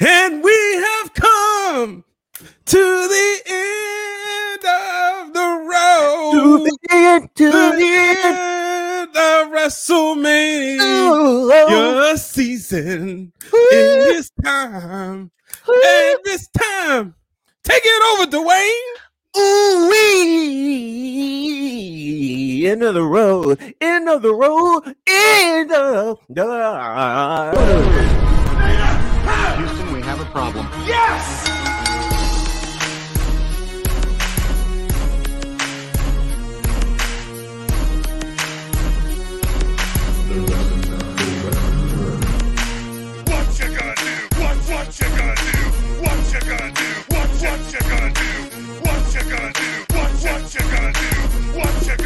And we have come to the end of the road. To the end, to the the end. end of WrestleMania Oh, season. oh. And this time, and this time, take it over, Dwayne. Ooh wee! End of the road, end of the road, end of the Houston, we have a problem. Do? What you gonna do? What you gonna do? What you gonna do? What you gonna do? What you gonna do?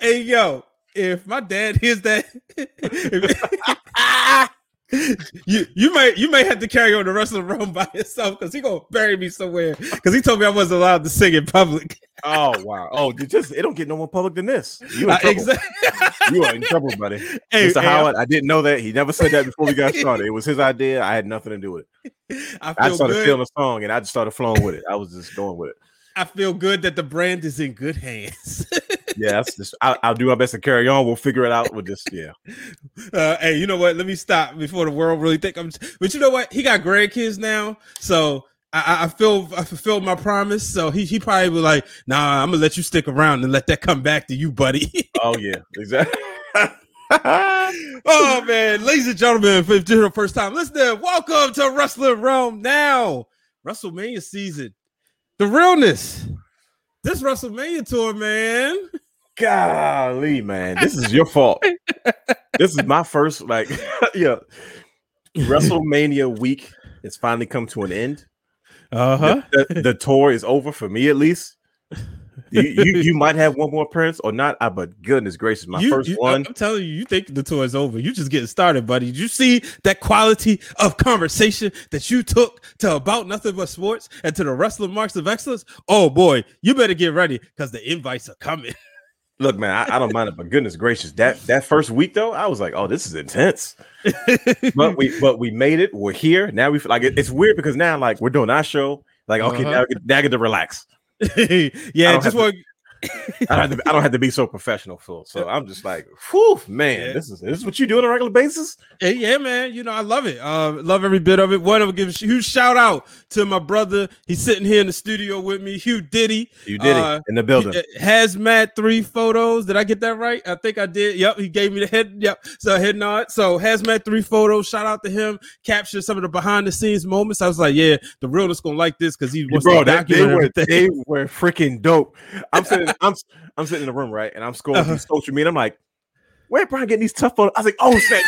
Hey yo, if my dad hears that, you you may you may have to carry on the rest of the room by yourself because he gonna bury me somewhere because he told me I wasn't allowed to sing in public. Oh wow! Oh, you just it don't get no more public than this. You in Uh, trouble. exactly. You are in trouble, buddy. Hey, Mr. hey, Howard, I didn't know that. He never said that before we got started. It was his idea. I had nothing to do with it. I I started good. feeling the song and I just started flowing with it. I was just going with it. I feel good that the brand is in good hands. Yeah, that's just I, I'll do my best to carry on. We'll figure it out with this. Yeah. Uh, hey, you know what? Let me stop before the world really think I'm. But you know what? He got grandkids now, so I, I- feel I fulfilled my promise. So he he probably was like, "Nah, I'm gonna let you stick around and let that come back to you, buddy." Oh yeah, exactly. oh man, ladies and gentlemen, if it's the first time listening, welcome to Wrestling Wrealm now. WrestleMania season, the realness. This WrestleMania tour, man. Golly, man, this is your fault. this is my first like yeah. WrestleMania week has finally come to an end. Uh huh. The, the- the tour is over for me at least. You, you, you might have one more appearance or not, uh, but goodness gracious, my You- first you- one. I'm telling you, you think the tour is over. You just getting started, buddy. Did you see that quality of conversation that you took to about nothing but sports and to the wrestling marks of excellence? Oh boy, you better get ready because the invites are coming. Look, man, I, I don't mind it, but goodness gracious, that that first week though, I was like, oh, this is intense. But we but we made it. We're here now. We feel like it- it's weird because now like we're doing our show. Like okay, Uh-huh. now, I get- now I get to relax. Yeah, just want I don't, have to, I don't have to be so professional, Phil. So I'm just like, whew, man, Yeah. this is this is what you do on a regular basis. Hey, yeah, man. You know, I love it. Uh, love every bit of it. One, I would give a huge shout out to my brother. He's sitting here in the studio with me, Hugh Diddy. You did Uh, it in the building. Uh, Hazmat three photos. Did I get that right? I think I did. Yep. He gave me the head. Yep. So head nod. So Hazmat three photos. Shout out to him. Captured some of the behind the scenes moments. I was like, yeah, the realness gonna like this because he wants Bro, to that, they document were they were freaking dope. I'm sitting, I'm I'm sitting in the room, right? And I'm scrolling Uh-huh. through social media. I'm like, where Brian getting these tough photos? I was like, oh snap.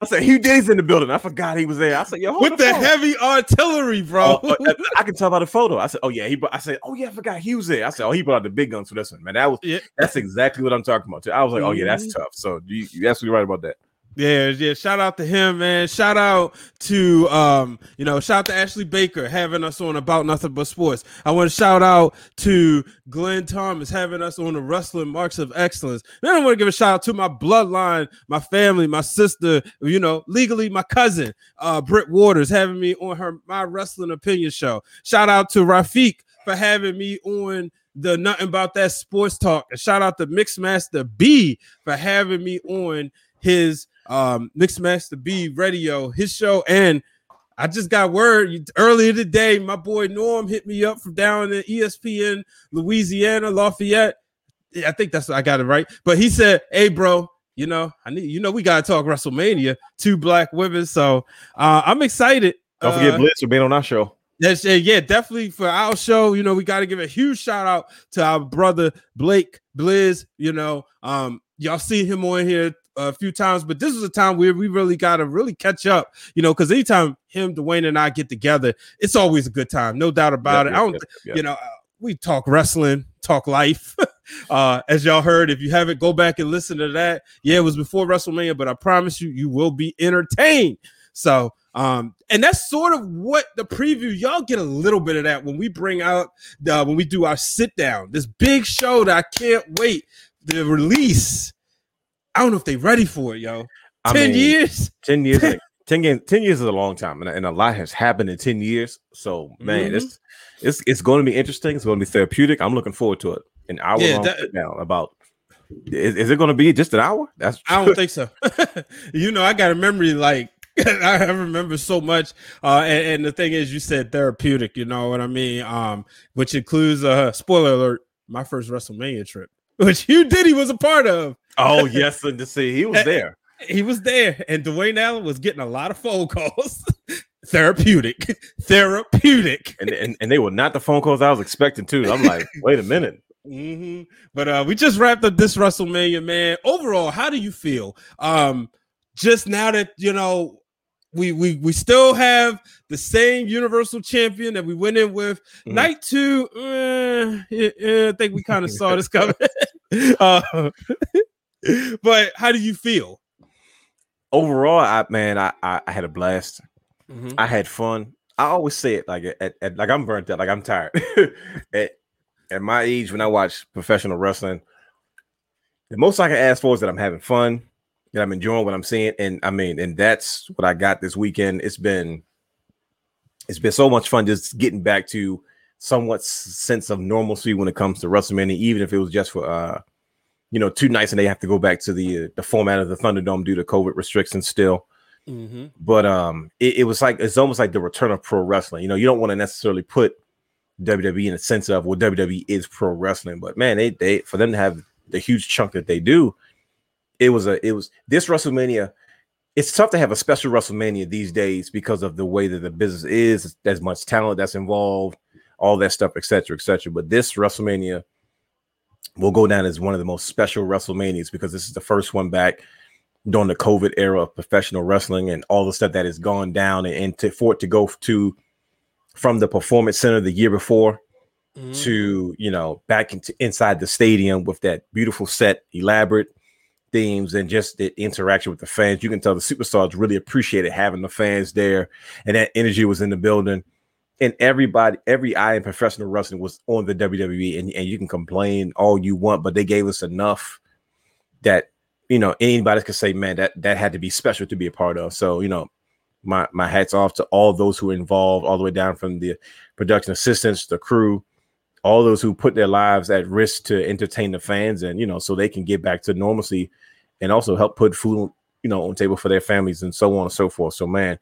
I said, Hugh Diddy's in the building. I forgot he was there. I said, yo, With the phone. heavy artillery, bro. Oh, uh, I can tell by the photo. I said, "Oh yeah." He, I said, "Oh yeah." I forgot he was there. I said, "Oh, he brought out the big guns for this one, man." That was Yeah. that's exactly what I'm talking about. Too. I was like, "Oh yeah, that's Mhm. tough." So you, you absolutely right about that. Yeah, yeah. Shout out to him, man. Shout out to um, you know, shout out to Ashley Baker having us on about nothing but sports. I want to shout out to Glenn Thomas having us on the wrestling marks of excellence. Then I want to give a shout out to my bloodline, my family, my sister, you know, legally my cousin, uh, Britt Waters having me on her my wrestling opinion show. Shout out to Rafiq for having me on the nothing about that sports talk. And shout out to Mixmaster B for having me on his um Mixmaster B radio, his show, and I just got word earlier today. My boy Norm hit me up from down in ESPN, Louisiana, Lafayette. I think that's I got it right. But he said, "Hey, bro, you know, I need you know we gotta talk WrestleMania, two black women." So uh, I'm excited. Don't forget Uh, Blitz for being on our show. That's uh, yeah, definitely for our show. You know, we got to give a huge shout out to our brother Blake Blizz. You know, um, y'all seen him on here a few times, but this is a time where we really got to really catch up. You know, because anytime him, Dwayne, and I get together, it's always a good time, no doubt about Yep, it. I don't, yep. you know, uh, we talk wrestling, talk life. uh, as y'all heard, if you haven't, go back and listen to that. Yeah, it was before WrestleMania, but I promise you, you will be entertained. So, um, and that's sort of what the preview. Y'all get a little bit of that when we bring out the when we do our sit down. This big show that I can't wait the release. I don't know if they're ready for it, yo. I Ten mean, years. 10 years, like, 10 years, 10 years is a long time, and, and a lot has happened in 10 years. So, man, Mhm. it's it's it's going to be interesting. It's going to be therapeutic. I'm looking forward to it. An hour Yeah, long that- down about. Is, is it going to be just an hour? That's I don't think so. you know, I got a memory like I remember so much. Uh, and, and the thing is, you said therapeutic. You know what I mean? Um, which includes uh, spoiler alert, my first WrestleMania trip, which you did. He was a part of. Oh yes, and to see he was there. He was there, and Dwayne Allen was getting a lot of phone calls. therapeutic, therapeutic. and, and and they were not the phone calls I was expecting too. I'm like, wait a minute. hmm But uh, we just wrapped up this WrestleMania, man. Overall, how do you feel? Um, just now that you know we we we still have the same Universal Champion that we went in with. Mhm. Night two, eh, eh, eh, I think we kind of saw this coming. uh, but how do you feel? Overall, I man, I I, I had a blast. Mhm. I had fun. I always say it like at, at like I'm burnt out, like I'm tired. at, at my age, when I watch professional wrestling, the most I can ask for is that I'm having fun, that I'm enjoying what I'm seeing, and I mean, and that's what I got this weekend. It's been, it's been so much fun just getting back to somewhat sense of normalcy when it comes to WrestleMania, even if it was just for uh, you know, two nights and they have to go back to the uh, the format of the Thunderdome due to COVID restrictions still. Mhm. but um it, it was like it's almost like the return of pro wrestling. You know you don't want to necessarily put wwe in the sense of well wwe is pro wrestling but man they they for them to have the huge chunk that they do it was a it was this wrestlemania it's tough to have a special wrestlemania these days because of the way that the business is there's much talent that's involved all that stuff etc etc but this wrestlemania will go down as one of the most special wrestlemanias because this is the first one back during the COVID era of professional wrestling and all the stuff that has gone down and, and to, for it to go to from the performance center the year before Mhm. to you know back into inside the stadium with that beautiful set elaborate themes and just the interaction with the fans you can tell the superstars really appreciated having the fans there and that energy was in the building and everybody every eye in professional wrestling was on the WWE and, and you can complain all you want but they gave us enough that you know anybody could say man that that had to be special to be a part of. So you know my my hats off to all those who were involved all the way down from the production assistants the crew all those who put their lives at risk to entertain the fans and you know so they can get back to normalcy and also help put food you know on table for their families and so on and so forth. So man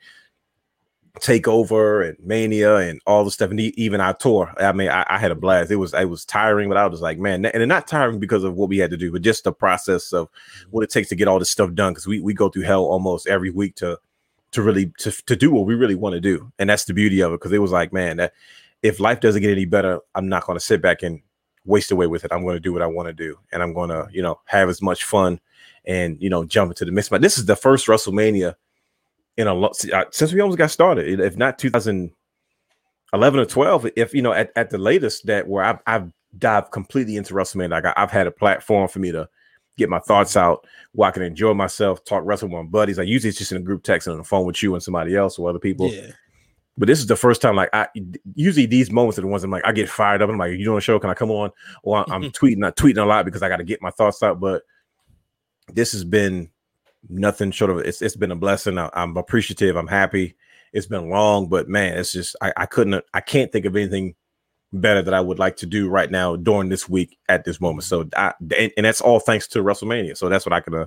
takeover and mania and all the stuff and even our tour. I mean I, I had a blast. It was it was tiring but i was like man and not tiring because of what we had to do but just the process of mm-hmm. what it takes to get all this stuff done because we, we go through hell almost every week to to really to, to do what we really want to do and that's the beauty of it because it was like man that if life doesn't get any better i'm not going to sit back and waste away with it. I'm going to do what i want to do and i'm going to you know have as much fun and you know jump into the mix but this is the first wrestlemania in a lot uh, since we almost got started if not 2011 or 12 if you know at, at the latest that where I've, I've dived completely into wrestlemania like I, i've had a platform for me to get my thoughts out where I can enjoy myself, talk wrestling with my buddies. Like usually it's just in a group text and on the phone with you and somebody else or other people. Yeah. But this is the first time, like I usually these moments are the ones I'm like, I get fired up. I'm like, you doing a show? Can I come on? Or I'm, I'm tweeting, I'm tweeting a lot because I got to get my thoughts out. But this has been nothing short of it's it's been a blessing. I, I'm appreciative. I'm happy. It's been long, but man, it's just I, I couldn't I can't think of anything better that I would like to do right now during this week at this moment. So I and, and that's all thanks to WrestleMania. So that's what I could uh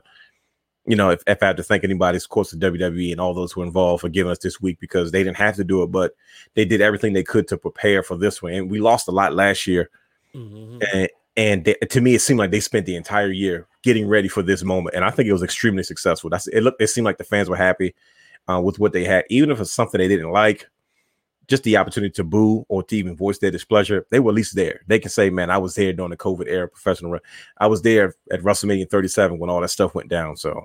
you know, if, if I had to thank anybody, of course, the WWE and all those who are involved for giving us this week because they didn't have to do it, but they did everything they could to prepare for this one. And we lost a lot last year. Mhm. And, and they, to me, it seemed like they spent the entire year getting ready for this moment. And I think it was extremely successful. That's it. Looked, it seemed like the fans were happy uh, with what they had, even if it's something they didn't like. Just the opportunity to boo or to even voice their displeasure, they were at least there. They can say, "Man, I was there during the COVID era, professional. run. I was there at WrestleMania 37 when all that stuff went down." So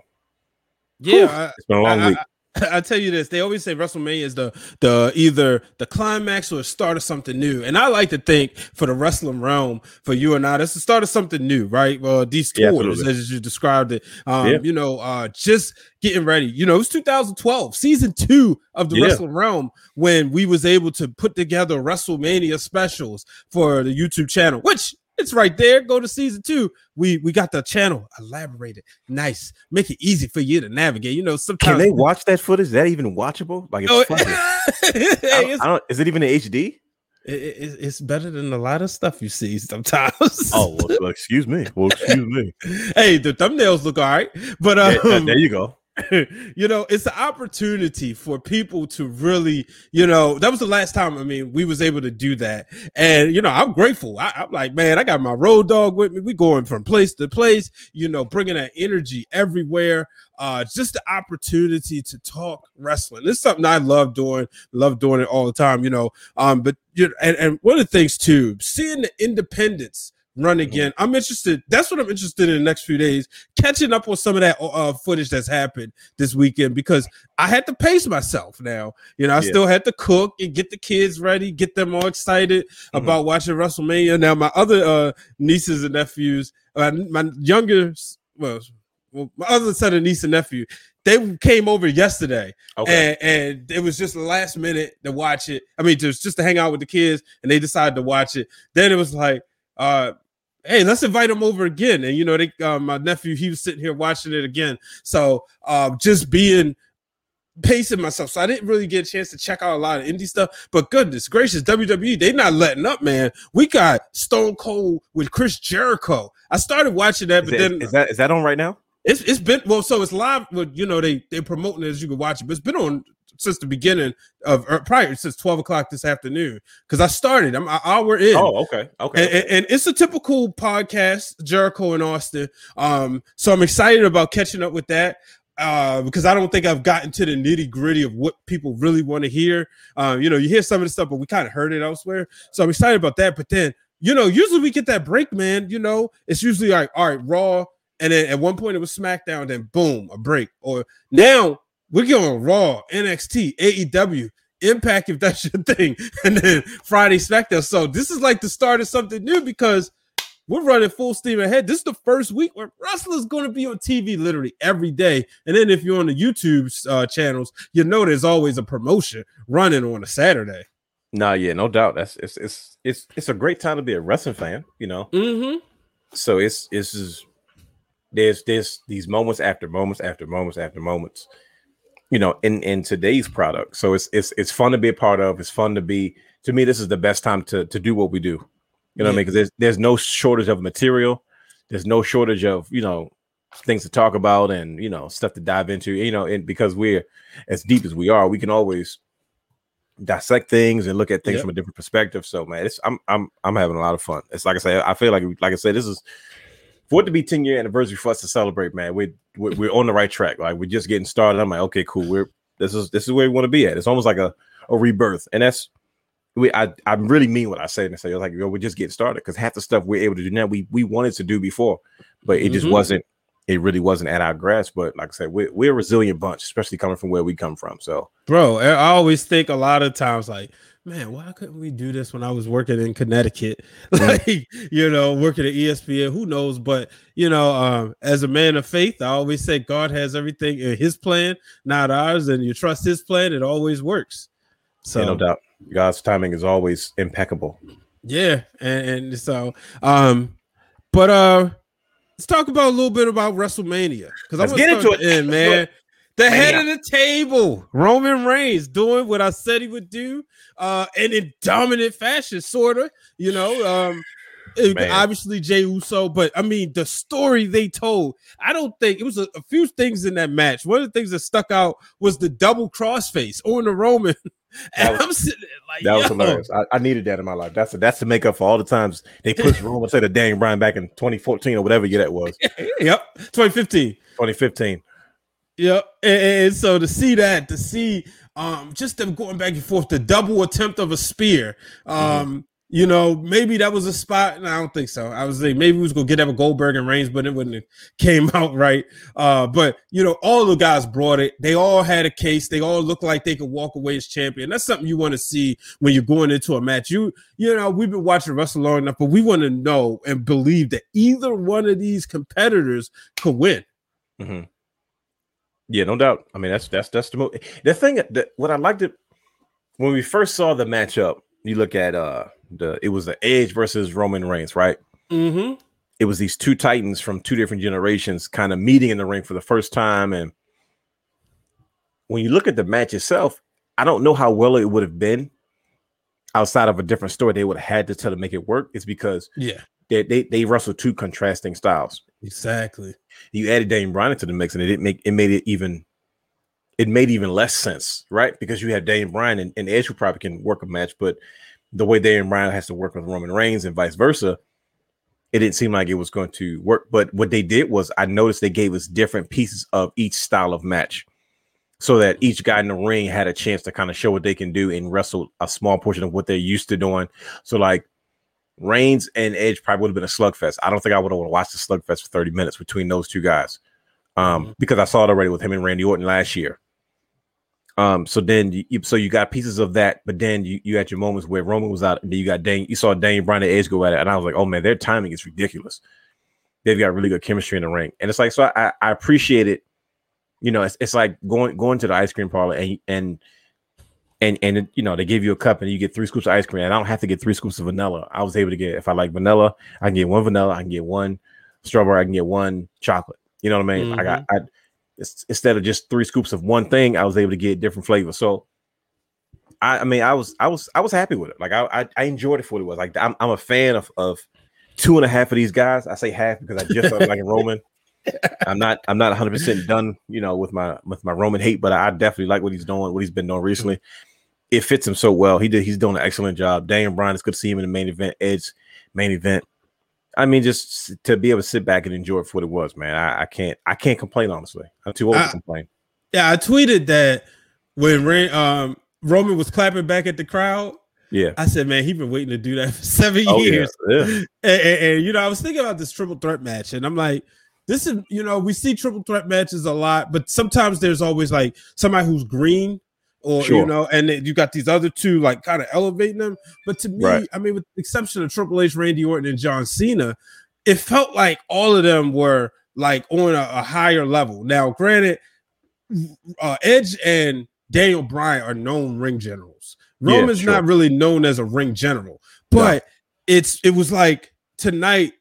Yeah, Whew, I- it's been a long I, week. I tell you this, they always say WrestleMania is the the either the climax or the start of something new. And I like to think for the wrestling realm, for you and I, it's the start of something new, right? Well, these Yeah, tours, absolutely. as you described it. Um, Yeah. you know, uh just getting ready. You know, it was 2012, season two of the Yeah. wrestling realm, when we was able to put together WrestleMania specials for the YouTube channel, which it's right there. Go to season two. We we got the channel elaborated, nice, make it easy for you to navigate. You know, sometimes Can they watch that footage? Is that even watchable? Like it's funny. hey, I don't, I don't- is it even in HD? it- it- it's better than a lot of stuff you see sometimes. Oh, well, well, excuse me. Well, excuse me. hey, the thumbnails look all right, but um, Yeah, there you go. you know, it's an opportunity for people to really, you know, that was the last time. I mean, we was able to do that, and you know, I'm grateful. I, I'm like, man, I got my road dog with me. We going from place to place, you know, bringing that energy everywhere. Uh, just the opportunity to talk wrestling. This is something I love doing. Love doing it all the time. You know, um, but you know, and, and one of the things too, seeing the independence run again. I'm interested. That's what I'm interested in the next few days, catching up on some of that uh, footage that's happened this weekend because I had to pace myself. Now, you know, I Yeah. still had to cook and get the kids ready, get them all excited about watching WrestleMania. Now, my other uh, nieces and nephews, uh, my younger, well, well, my other set of niece and nephew, they came over yesterday Okay. and, and it was just the last minute to watch it. I mean, just just to hang out with the kids, and they decided to watch it. Then it was like, uh, hey, let's invite them over again. And you know, they uh, my nephew he was sitting here watching it again. So um, just being pacing myself. So I didn't really get a chance to check out a lot of indie stuff. But goodness gracious, WWE, they not letting up, man. We got Stone Cold with Chris Jericho. I started watching that, is, but it- then is that is that on right now? it's it's been well, so it's live. With you know they they promoting it as you can watch it, but it's been on since the beginning of or prior since twelve o'clock this afternoon because I started. I'm an hour in. Oh, okay. Okay. And, and- and it's a typical podcast, Jericho and Austin. Um, so I'm excited about catching up with that uh, because I don't think I've gotten to the nitty gritty of what people really want to hear. Um, you know, you hear some of the stuff, but we kind of heard it elsewhere. So I'm excited about that. But then, you know, usually we get that break, man. You know, it's usually like, all right, Raw, and then at one point it was SmackDown, then boom, a break. Or now we're going Raw, NXT, AEW. Impact if that's your thing, and then Friday SmackDown. So this is like the start of something new because we're running full steam ahead. This is the first week where wrestlers going to be on TV literally every day. And then if you're on the YouTube uh, channels, you know there's always a promotion running on a Saturday. Nah, yeah, no doubt. That's it's it's it's it's a great time to be a wrestling fan, you know. Mm-hmm. So it's it's just there's there's these moments after moments after moments after moments, you know, in in today's product. So it's it's it's fun to be a part of. It's fun to be. To me, this is the best time to to do what we do. You know what I mean? Because there's there's no shortage of material. There's no shortage of you know things to talk about and you know stuff to dive into. You know, and because we're as deep as we are, we can always dissect things and look at things Yep. from a different perspective. So man, it's I'm I'm I'm having a lot of fun. It's like I say, I feel like like I said, this is for it to be 10 year anniversary for us to celebrate, man. We're we're, on the right track. Like we're just getting started. I'm like, okay, cool. We're this is this is where we want to be at. It's almost like a, a rebirth, and that's we I I really mean what I say and I say like yo, we're just getting started because half the stuff we're able to do now we we wanted to do before, but it just Mhm. wasn't. It really wasn't at our grasp. But like I said, we're we're a resilient bunch, especially coming from where we come from. So Bro, I always think a lot of times like, man, why couldn't we do this when I was working in Connecticut? Like, you know, working at ESPN, who knows? But you know, um, as a man of faith, I always say God has everything in his plan, not ours, and you trust his plan, it always works. So yeah, no doubt, God's timing is always impeccable. Yeah, and, and so um, but uh let's talk about a little bit about WrestleMania because I'm get into it. In, man. The head of the table, Roman Reigns, doing what I said he would do, uh, and in dominant fashion, sort of. You know, um, Man. obviously Jey Uso, but I mean the story they told. I don't think it was a, a few things in that match. One of the things that stuck out was the double crossface on the Roman, That and was- I'm sitting there like, That was hilarious. I, I needed that in my life. That's that's to make up for all the times they pushed Roman to the Daniel Bryan back in 2014 or whatever year that was, Yep, 2015. 2015. Yep. And, and so to see that, to see um just them going back and forth, the double attempt of a spear. Um, you know, maybe that was a spot. And I don't think so. I was like, maybe we was gonna get up a Goldberg and Reigns, but it wouldn't have came out right. Uh, but you know, all the guys brought it. They all had a case. They all looked like they could walk away as champion. That's something you want to see when you're going into a match. You, you know, we've been watching wrestle long enough, but we want to know and believe that either one of these competitors could win. Mhm. Yeah, no doubt. I mean, that's that's that's the mo- the thing. That, what I liked it when we first saw the matchup. You look at uh the it was the Edge versus Roman Reigns, right? Mm-hmm. It was these two titans from two different generations kind of meeting in the ring for the first time, and when you look at the match itself, I don't know how well it would have been outside of a different story. They would have had to tell to make it work. It's because Yeah, they they, they wrestle two contrasting styles. Exactly. you added Dane Bryan into the mix, and it didn't make it made it even it made even less sense, right? Because you have Dane Bryan and, and Edge who probably can work a match, but the way Dane Bryan has to work with Roman Reigns and vice versa, it didn't seem like it was going to work. But what they did was I noticed they gave us different pieces of each style of match. So that each guy in the ring had a chance to kind of show what they can do and wrestle a small portion of what they're used to doing. So like Reigns and Edge probably would have been a slugfest. I don't think I would have watched the slugfest for 30 minutes between those two guys. Um, Mhm. because I saw it already with him and Randy Orton last year. Um, so then you, you- so you got pieces of that, but then you, you had your moments where Roman was out, and then you got Dane, you saw Dane Bryan and Edge go at it, and I was like, oh man, their timing is ridiculous. They've got really good chemistry in the ring, and it's like so I, I appreciate it. You know, it's, it's like going going to the ice cream parlor and and and and you know they give you a cup and you get three scoops of ice cream. And I don't have to get three scoops of vanilla. I was able to get if I like vanilla, I can get one vanilla, I can get one strawberry, I can get one chocolate. You know what I mean? I got mm-hmm. I it's, instead of just three scoops of one thing, I was able to get different flavors. So I, I mean, I was I was I was happy with it. Like I I, I enjoyed it for what it was. Like I'm I'm a fan of of two and a half of these guys. I say half because I just started liking Roman. I'm not I'm not 100 percent done, you know, with my with my Roman hate, but I definitely like what he's doing, what he's been doing recently. It fits him so well. He did he's doing an excellent job. Daniel Bryan, it's good to see him in the main event, Edge main event. I mean, just to be able to sit back and enjoy it for what it was, man. I, I can't I can't complain honestly. I'm too old I- to complain. Yeah, I tweeted that when Ray, um, Roman was clapping back at the crowd. Yeah. I said, man, he's been waiting to do that for seven Oh, yeah. years. yeah. and, and- and, you know, I was thinking about this triple threat match, and I'm like, this is, you know, we see triple threat matches a lot, but sometimes there's always like somebody who's green, or you know, and then you got these other two like kind of elevating them. But to me, Right. I mean, with the exception of Triple H, Randy Orton, and John Cena, it felt like all of them were like on a, a higher level. Now, granted, uh, Edge and Daniel Bryan are known ring generals. Yeah, Roman's sure. not really known as a ring general, but it's it was like tonight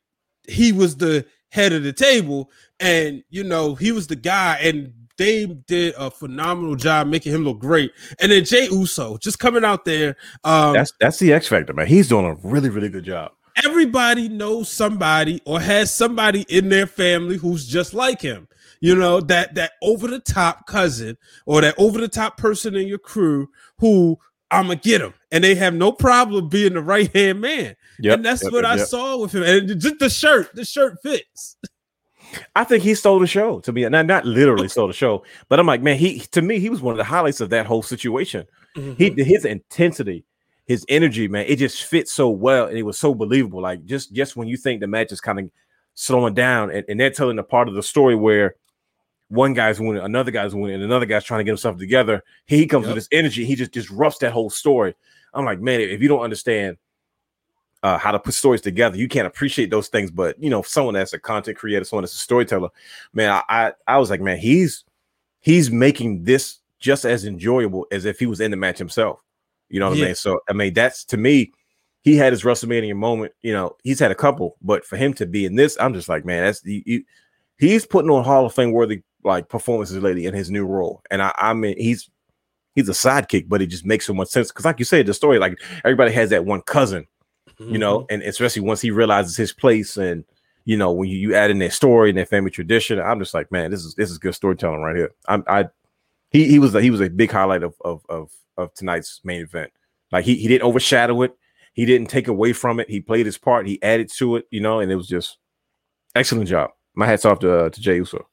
he was the head of the table, and you know he was the guy, and they did a phenomenal job making him look great. And then Jey Uso just coming out there. Um, That's that's the X factor, man. He's doing a really really good job. everybody knows somebody or has somebody in their family who's just like him. You know, that that over the top cousin or that over the top person in your crew who I'm gonna get him, and they have no problem being the right hand man. Yep, and that's yep, what yep, I saw with him. And just the shirt, the shirt fits. I think he stole the show to me. Not not literally stole the show, but I'm like, man, he to me he was one of the highlights of that whole situation. He mm-hmm. his intensity, his energy, man, it just fits so well, and it was so believable. Like just just when you think the match is kind of slowing down, and, and they're telling a part of the story where one guy's winning, another guy's winning, and another guy's trying to get himself together. He comes Yep. with this energy, he just disrupts that whole story. I'm like, man, if you don't understand uh, how to put stories together, you can't appreciate those things. But you know, someone that's a content creator, someone that's a storyteller, man, I I, I was like, man, he's he's making this just as enjoyable as if he was in the match himself. You know what Yeah. I mean? So I mean, that's to me, he had his WrestleMania moment. You know, he's had a couple, but for him to be in this, I'm just like, man, that's you, you, he's putting on Hall of Fame worthy like performances lately in his new role. And I, I mean, he's he's a sidekick, but it just makes so much sense because, like you said, the story, like everybody has that one cousin, you know, and especially once he realizes his place and you know when you, you add in their story and their family tradition, I'm just like, man, this is this is good storytelling right here. I'm I he he was a, he was a big highlight of of of of tonight's main event. Like he he didn't overshadow it, he didn't take away from it. He played his part, he added to it, you know, and it was just excellent job. My hats off to uh, to Jey Uso.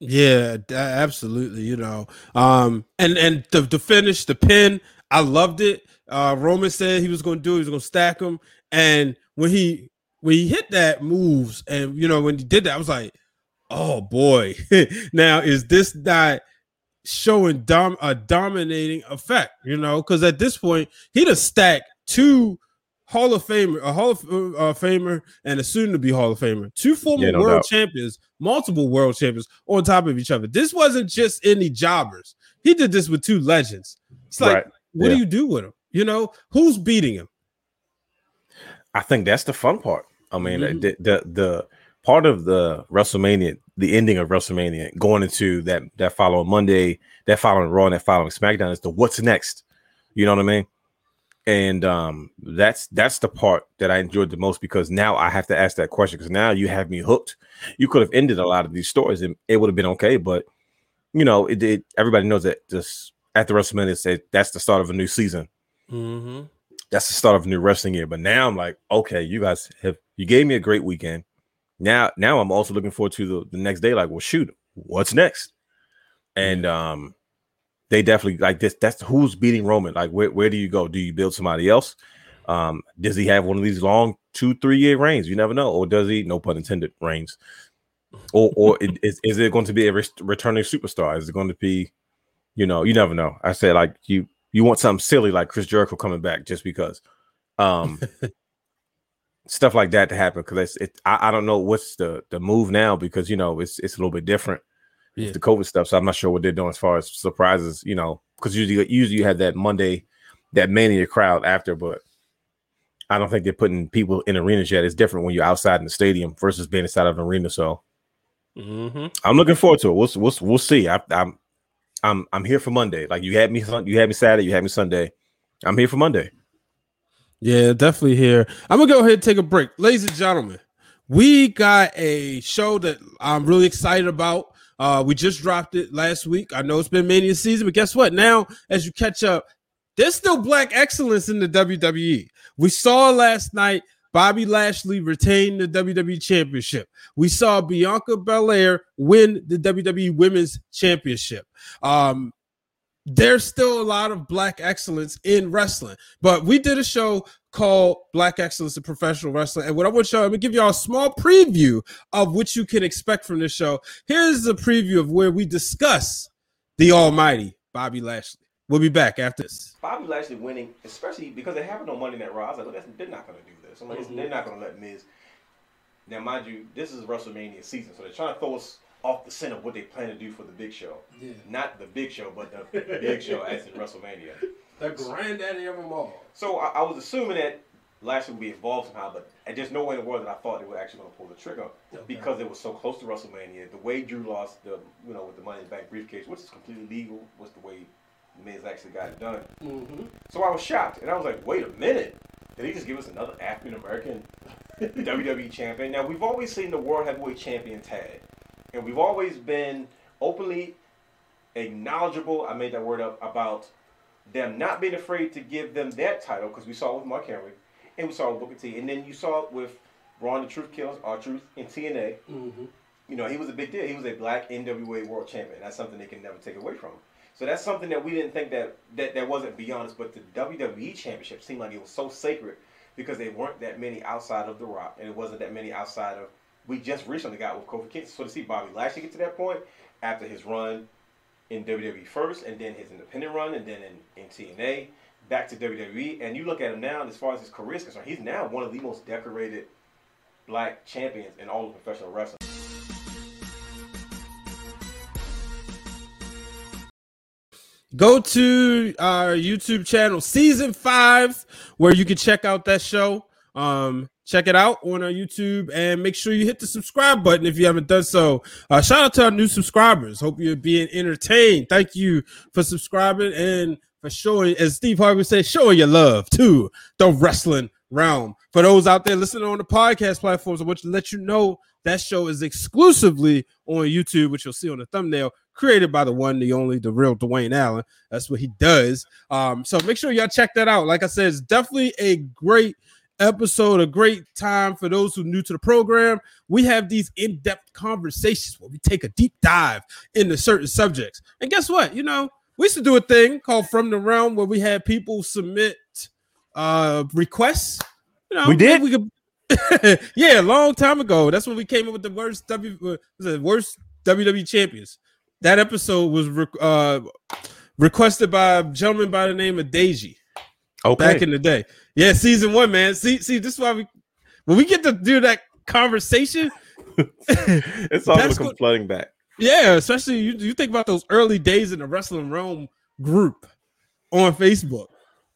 Yeah, absolutely. You know, um, and and the, the finish, the pin, I loved it. Uh, Roman said he was going to do, it, he was going to stack him, And when he when he hit that moves, and you know when he did that, I was like, oh boy, now is this not showing dom- a dominating effect? You know, because at this point he'd have stacked two Hall of Famer, a Hall of uh, Famer, and a soon to be Hall of Famer, two former Yeah, no world doubt. champions, multiple world champions on top of each other. This wasn't just any jobbers. He did this with two legends. It's like, Right. what do you do with him? You know, who's beating him? I think that's the fun part. I mean, Mhm. the, the the part of the WrestleMania, the ending of WrestleMania, going into that that following Monday, that following Raw, and that following SmackDown is the what's next. You know what I mean? And um, that's that's the part that I enjoyed the most because now I have to ask that question because now you have me hooked. You could have ended a lot of these stories and it would have been okay, but you know, it did. Everybody knows that just at the WrestleMania, said that's the start of a new season Mm-hmm. That's the start of a new wrestling year. But now I'm like, okay, you guys have you gave me a great weekend. Now, now I'm also looking forward to the, the next day. Like, well, shoot, what's next? And um, they definitely like this. That's who's beating Roman. Like, where where do you go? Do you build somebody else? Um, does he have one of these long two three year reigns? You never know. Or does he? No pun intended. Reigns. Or or it- is is it going to be a res- returning superstar? Is it going to be, you know, you never know. I said like you you want something silly like Chris Jericho coming back just because. Um, stuff like that to happen because it's it. I, I don't know what's the the move now because you know it's it's a little bit different Yeah. with the COVID stuff. So I'm not sure what they're doing as far as surprises. You know, because usually usually you have that Monday that mania crowd after, but I don't think they're putting people in arenas yet. It's different when you're outside in the stadium versus being inside of an arena. So Mm-hmm. I'm looking forward to it. We'll we'll, we'll see. I, I'm I'm I'm here for Monday. Like you had me, you had me Saturday, you had me Sunday. I'm here for Monday. Yeah, definitely here. I'm gonna go ahead and take a break, ladies and gentlemen. We got a show that I'm really excited about. Uh, we just dropped it last week. I know it's been mania season, but guess what? Now, as you catch up, there's still black excellence in the WWE. We saw last night Bobby Lashley retained the WWE Championship. We saw Bianca Belair win the WWE Women's Championship. Um, there's still a lot of black excellence in wrestling, but we did a show called Black Excellence in Professional Wrestling. And what I want to show, I'm gonna give y'all a small preview of what you can expect from this show. Here's a preview of where we discuss the almighty Bobby Lashley. We'll be back after this. Bobby Lashley winning, especially because it happened on Monday Night Raw. I was like, well, that's, they're not to do I'm like, Mhm. they're not going to let Miz. Now, mind you, this is WrestleMania season, so they're trying to throw us off the scent of what they plan to do for the Big Show. Yeah. Not the Big Show, but the Big Show as in WrestleMania. The granddaddy of them all. So I, I was assuming that Lashley would be involved somehow, but there's no way in the world that I thought they were actually going to pull the trigger Okay. because it was so close to WrestleMania. The way Drew lost the, you know, with the Money in the Bank briefcase, which is completely legal, was the way Miz actually got it done. Mm-hmm. So I was shocked, and I was like, "Wait a minute! Did he just give us another African American WWE champion?" Now we've always seen the World Heavyweight Champion tag, and we've always been openly acknowledgeable. I made that word up about them not being afraid to give them that title because we saw it with Mark Henry, and we saw it with Booker T, and then you saw it with Ron the Truth Kills, R-Truth in TNA. Mm-hmm. You know, he was a big deal. He was a black NWA World Champion. That's something they can never take away from him. So that's something that we didn't think that that, that wasn't beyond us. But the WWE Championship seemed like it was so sacred because they weren't that many outside of The Rock, and it wasn't that many outside of. We just recently got with Kofi Kingston. So to see Bobby Lashley get to that point after his run in WWE first, and then his independent run, and then in, in TNA, back to WWE, and you look at him now, as far as his career is concerned, he's now one of the most decorated black champions in all of professional wrestling. Go to our YouTube channel, season five, where you can check out that show. Um, check it out on our YouTube and make sure you hit the subscribe button if you haven't done so. Uh, shout out to our new subscribers. Hope you're being entertained. Thank you for subscribing and for showing, as Steve Harvey said, showing your love to the wrestling realm. For those out there listening on the podcast platforms, I want to let you know that show is exclusively on YouTube, which you'll see on the thumbnail, created by the one, the only, the real Dwayne Allen. That's what he does. Um, so make sure y'all check that out. Like I said, it's definitely a great episode, a great time for those who are new to the program. We have these in-depth conversations where we take a deep dive into certain subjects. And guess what? You know, we used to do a thing called From the Realm where we had people submit uh requests You know, We did? We could, yeah, a long time ago. That's when we came up with the worst W uh, was it worst WWE champions. That episode was re- uh, requested by a gentleman by the name of Deji Okay. back in the day. Yeah, season one, man. See, see, this is why we when we get to do that conversation. it's all That's come flooding back. Yeah, especially you, you think about those early days in the wrestling realm group on Facebook.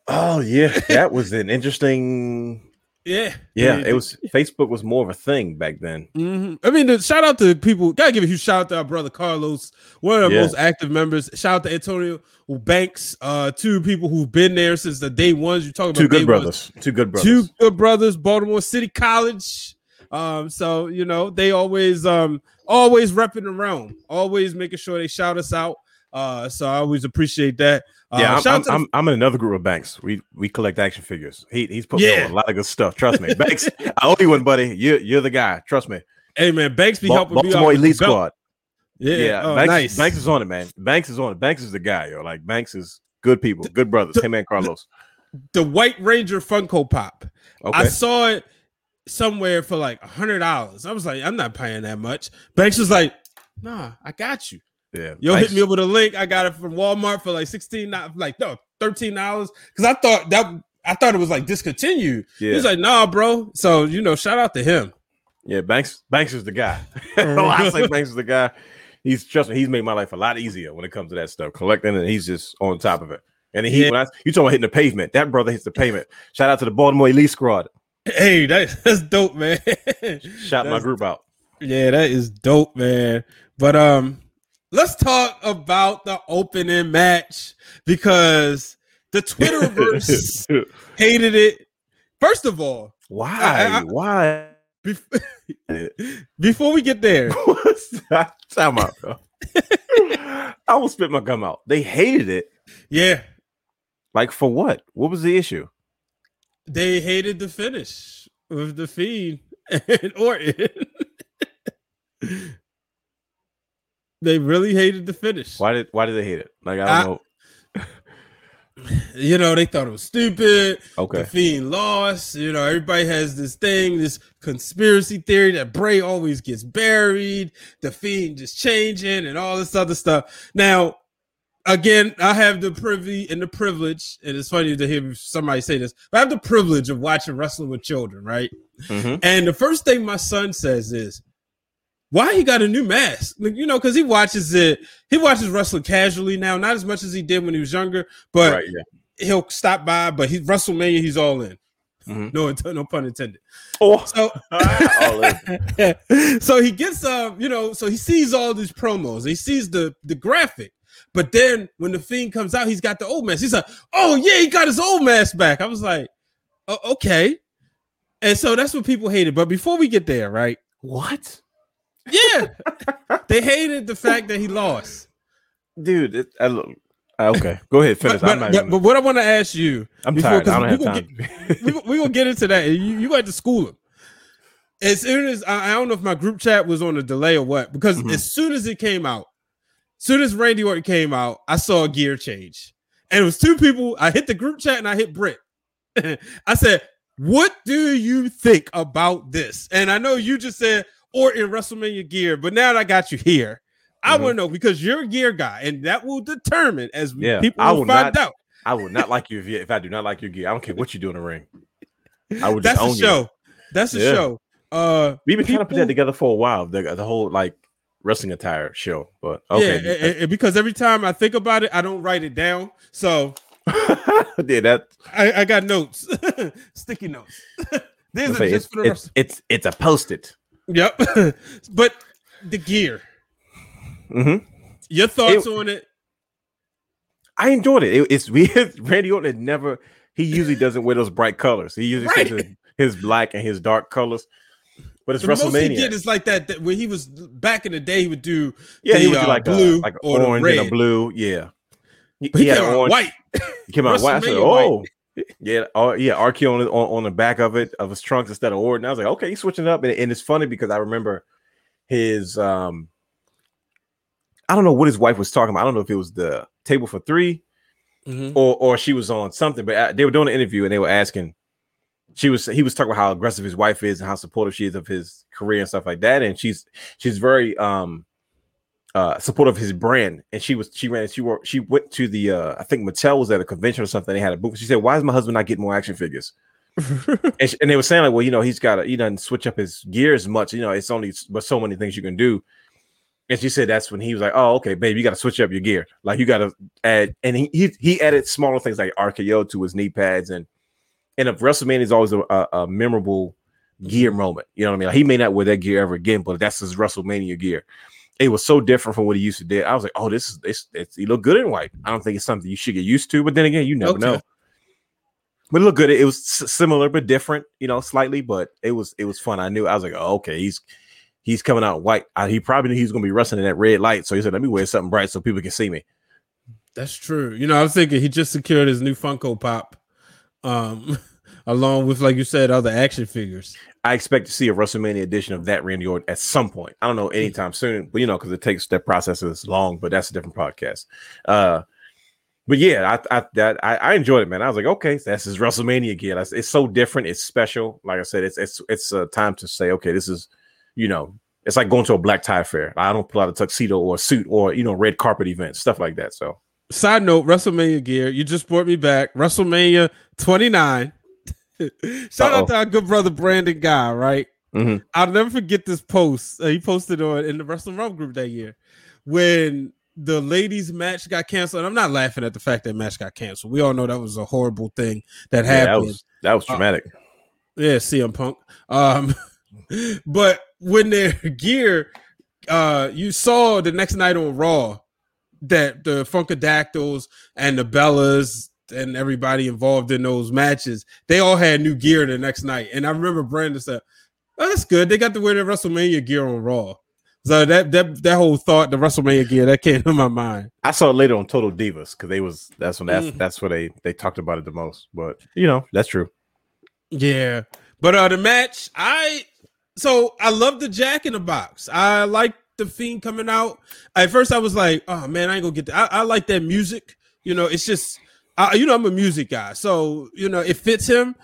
Oh yeah, that was an interesting. Yeah, Yeah, it was. Facebook was more of a thing back then. Mhm. I mean, the, shout out to people. Gotta give a huge shout out to our brother Carlos, one of our Yeah. most active members. Shout out to Antonio Banks, uh, two people who've been there since the day ones. You talk about Two day good ones. brothers. Two good brothers. two good brothers, Baltimore City College. Um, so you know they always um always repping the realm, always making sure they shout us out. Uh, so I always appreciate that. Uh, yeah, I'm, I'm, the- I'm, I'm in another group of banks. We we collect action figures. He he's put Yeah. on a lot of good stuff. Trust me, Banks. I owe you one, buddy. You you're the guy. Trust me. hey man, Banks be Ba- helping me out Baltimore with the Elite. Squad. Yeah, Yeah, oh, Banks, nice. Banks is on it, man. Banks is on it. Banks is the guy, yo. Like Banks is good people, good brothers. Him and Carlos. the White Ranger Funko Pop. Okay. I saw it somewhere for like a hundred dollars. I was like, I'm not paying that much. Banks was like, Nah, I got you. Yeah. Yo, Banks- hit me up with a link. I got it from Walmart for like sixteen, not like no, thirteen dollars. Because I thought that I thought it was like discontinued. Yeah. He's like, Nah, bro. So you know, shout out to him. Yeah, Banks Banks is the guy. I say Banks is the guy. He's trust me, he's made my life a lot easier when it comes to that stuff. Collecting and he's just on top of it. And he Yeah. when I, you talking about hitting the pavement, that brother hits the pavement. Shout out to the Baltimore Elite Squad. Hey, that, that's dope, man. Shout my group out. Yeah, that is dope, man. But um, let's talk about the opening match because the Twitterverse hated it. First of all, Why? I- I- Why? bef- before we get there, Time out, bro. I will spit my gum out. They hated it. yeah, Like for what? What was the issue? they hated the finish with the Fiend and Orton. They really hated the finish. Why did why did they hate it? Like I don't I- know. You know, they thought it was stupid. Okay. The Fiend lost. You know, everybody has this thing, this conspiracy theory that Bray always gets buried, the Fiend just changing, and all this other stuff. Now, again, I have the privy and the privilege, and it's funny to hear somebody say this, but I have the privilege of watching wrestling with children, right? Mhm. And the first thing my son says is, why he got a new mask? Like, you know, because he watches it, he watches wrestling casually now, not as much as he did when he was younger, but Right, yeah. he'll stop by, but he's WrestleMania, he's all in. Mhm. No, no pun intended. Oh, So, so he gets um, you know, so he sees all these promos, he sees the the graphic, but then when the fiend comes out, he's got the old mask. He's like, oh yeah, he got his old mask back. I was like, oh, okay, and so that's what people hated. But before we get there, right? what? Yeah, they hated the fact that he lost. Dude, it, I, look- okay. Go ahead, finish. But, I'm, but, not but, what I want to ask you, I'm before- tired. I don't have time. we, we gonna get into that. You, you got to school him. As soon as I, I don't know if my group chat was on a delay or what, because Mhm. as soon as it came out, as soon as Randy Orton came out, I saw a gear change, and it was two people. I hit the group chat and I hit Britt. I said, "What do you think about this?" And I know you just said Orton WrestleMania gear, but now that I got you here, I Mhm. want to know because you're a gear guy, and that will determine as Yeah, people I will find not- out. I would not like you if, if I do not like your gear. I don't care what you do in the ring. I would That's just the own show. you. That's the Yeah. show. Uh, We've been trying to put that together for a while. The, the whole like wrestling attire show, but Yeah, okay. and- and because every time I think about it, I don't write it down. So yeah, that I, I got notes, sticky notes. Are say just for the it's, it's it's a post-it. Yep. but the gear, hmm your thoughts on it? I enjoyed it. it it's weird. Randy Orton had never. He usually doesn't wear those bright colors. He usually Right. his, his black and his dark colors. But it's The most he did is like that, that when he was back in the day, he would do yeah, he would do uh, like blue a, like or the orange and a blue. Yeah, he, he, he had came an out orange. white. He came out white. I said, WrestleMania "Oh, yeah, yeah." RKO on, the- on on the back of it of his trunks instead of Orton. I was like, "Okay, he's switching it up." And, and it's funny because I remember his um, I don't know what his wife was talking about. I don't know if it was the table for three Mhm. or or she was on something, but uh, they were doing an interview and they were asking she was he was talking about how aggressive his wife is and how supportive she is of his career and stuff like that. And she's she's very um uh supportive of his brand. And she was she ran she worked she went to the uh I think Mattel was at a convention or something. They had a booth. She said, Why is my husband not getting more action figures? and, she- and they were saying like, well, you know, he's got to he doesn't switch up his gear as much. You know, it's only but so many things you can do. And she said that's when he was like, "Oh, okay, babe, you got to switch up your gear. Like you got to add." And he, he he added smaller things like RKO to his knee pads, and and if WrestleMania is always a, a, a memorable gear moment. You know what I mean? Like, he may not wear that gear ever again, but that's his WrestleMania gear. It was so different from what he used to do. I was like, "Oh, this is this. It's, he look good in white." I don't think it's something you should get used to, but then again, you never Okay. know. But it looked good. It was s- similar but different, you know, slightly. But it was it was fun. I knew I was like, oh, okay, he's he's coming out white. I, he probably knew he was gonna be wrestling in that red light, so he said, "Let me wear something bright so people can see me." That's true. You know, I was thinking he just secured his new Funko Pop, um, along with like you said, other action figures. I expect to see a WrestleMania edition of that Randy Orton at some point. I don't know anytime soon, but you know, because it takes that process is long. But that's a different podcast. Uh, but yeah, I I that I, I enjoyed it, man. I was like, okay, that's his WrestleMania gear. It's so different. It's special. Like I said, it's it's it's a time to say, okay, this is, you know, it's like going to a black tie fair. I don't pull out a tuxedo or a suit or you know red carpet event stuff like that. So Side note: WrestleMania gear. You just brought me back. WrestleMania 29. Shout Uh-oh. out to our good brother Brandon Guy. Right. Mhm. I'll never forget this post uh, he posted on in the Wrestling Wrealm group that year when the ladies match got canceled. And I'm not laughing at the fact that match got canceled. We all know that was a horrible thing that yeah, happened. that was that was Uh, traumatic. Yeah, CM Punk. Um, but when their gear, uh, you saw the next night on Raw that the Funkadactyls and the Bellas and everybody involved in those matches, they all had new gear the next night. And I remember Brandon said, "Oh, that's good. They got to wear their WrestleMania gear on Raw." So that that that whole thought, the WrestleMania gear, that came to my mind. I saw it later on Total Divas because they was that's when that's Mhm. that's where they they talked about it the most. But you know, that's true. Yeah. But uh the match, I so I love the Jack in the Box. I like the Fiend coming out. At first, I was like, "Oh man, I ain't gonna get that." I, I like that music. You know, it's just, I, you know, I'm a music guy, so you know, it fits him.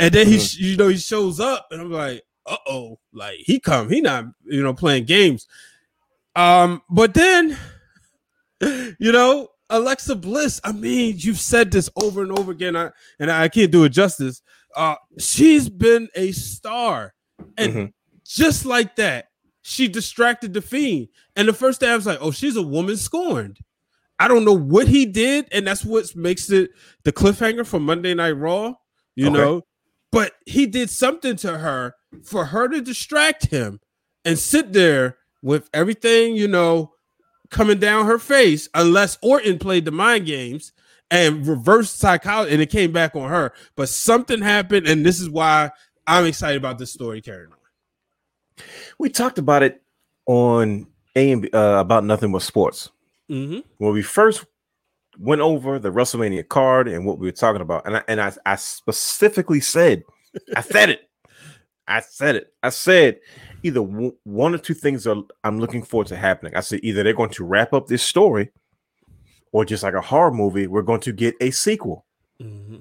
And then he, sh- you know, he shows up, and I'm like, "Uh oh!" Like he come, he not, you know, playing games. Um, but then, you know, Alexa Bliss. I mean, you've said this over and over again, I, and I can't do it justice. Uh, she's been a star, and Mhm. just like that, she distracted the fiend. And the first day I was like, "Oh, she's a woman scorned." I don't know what he did, and that's what makes it the cliffhanger for Monday Night Raw. You Okay. know, but he did something to her for her to distract him and sit there with everything you know coming down her face, unless Orton played the mind games and reverse psychology, and it came back on her. But something happened, and this is why I'm excited about this story carrying on. We talked about it on A and uh, about nothing but sports Mm-hmm. when we first went over the WrestleMania card and what we were talking about, and I, and I, I specifically said, I said it, I said it, I said either w- one or two things are I'm looking forward to happening. I said either they're going to wrap up this story, or just like a horror movie, we're going to get a sequel. Mm-hmm.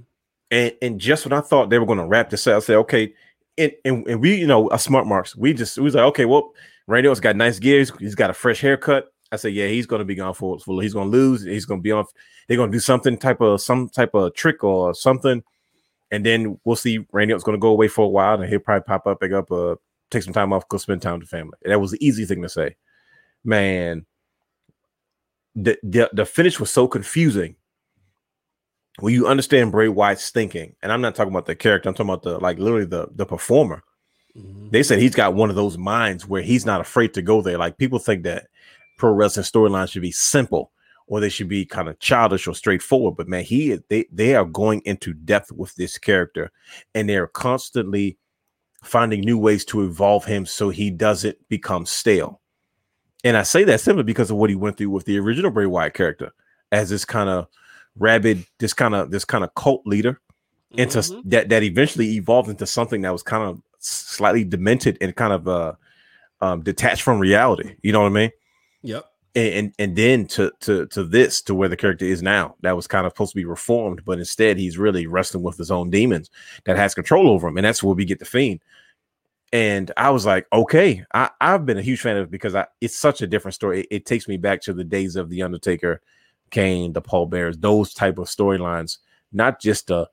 And and just when I thought they were going to wrap this up, I said, okay, and, and and we, you know, a smart marks, we just we was like, okay, well, Randy Orton's got nice gears, he's got a fresh haircut. I said, yeah, he's going to be gone for for he's going to lose, he's going to be off. They're going to do something type of some type of trick or something, and then we'll see Randy Orton's going to go away for a while, and he'll probably pop up, pick up, uh, take some time off, go spend time with the family. And that was the easy thing to say, man. The, the the finish was so confusing when you understand Bray Wyatt's thinking, and I'm not talking about the character, I'm talking about the like literally the the performer. Mm-hmm. They said he's got one of those minds where he's not afraid to go there. Like people think that pro wrestling storylines should be simple or they should be kind of childish or straightforward. But man, he they they are going into depth with this character, and they're constantly finding new ways to evolve him so he doesn't become stale. And I say that simply because of what he went through with the original Bray Wyatt character as this kind of rabid, this kind of this kind of cult leader into Mhm. that that eventually evolved into something that was kind of slightly demented and kind of uh um detached from reality. You know what I mean? Yep. and, and then to to to this to where the character is now that was kind of supposed to be reformed but instead he's really wrestling with his own demons that has control over him and that's where we get the fiend. And i was like okay i i've been a huge fan of it because i it's such a different story. It, it takes me back to the days of the undertaker kane the Paul Bearers those type of storylines not just the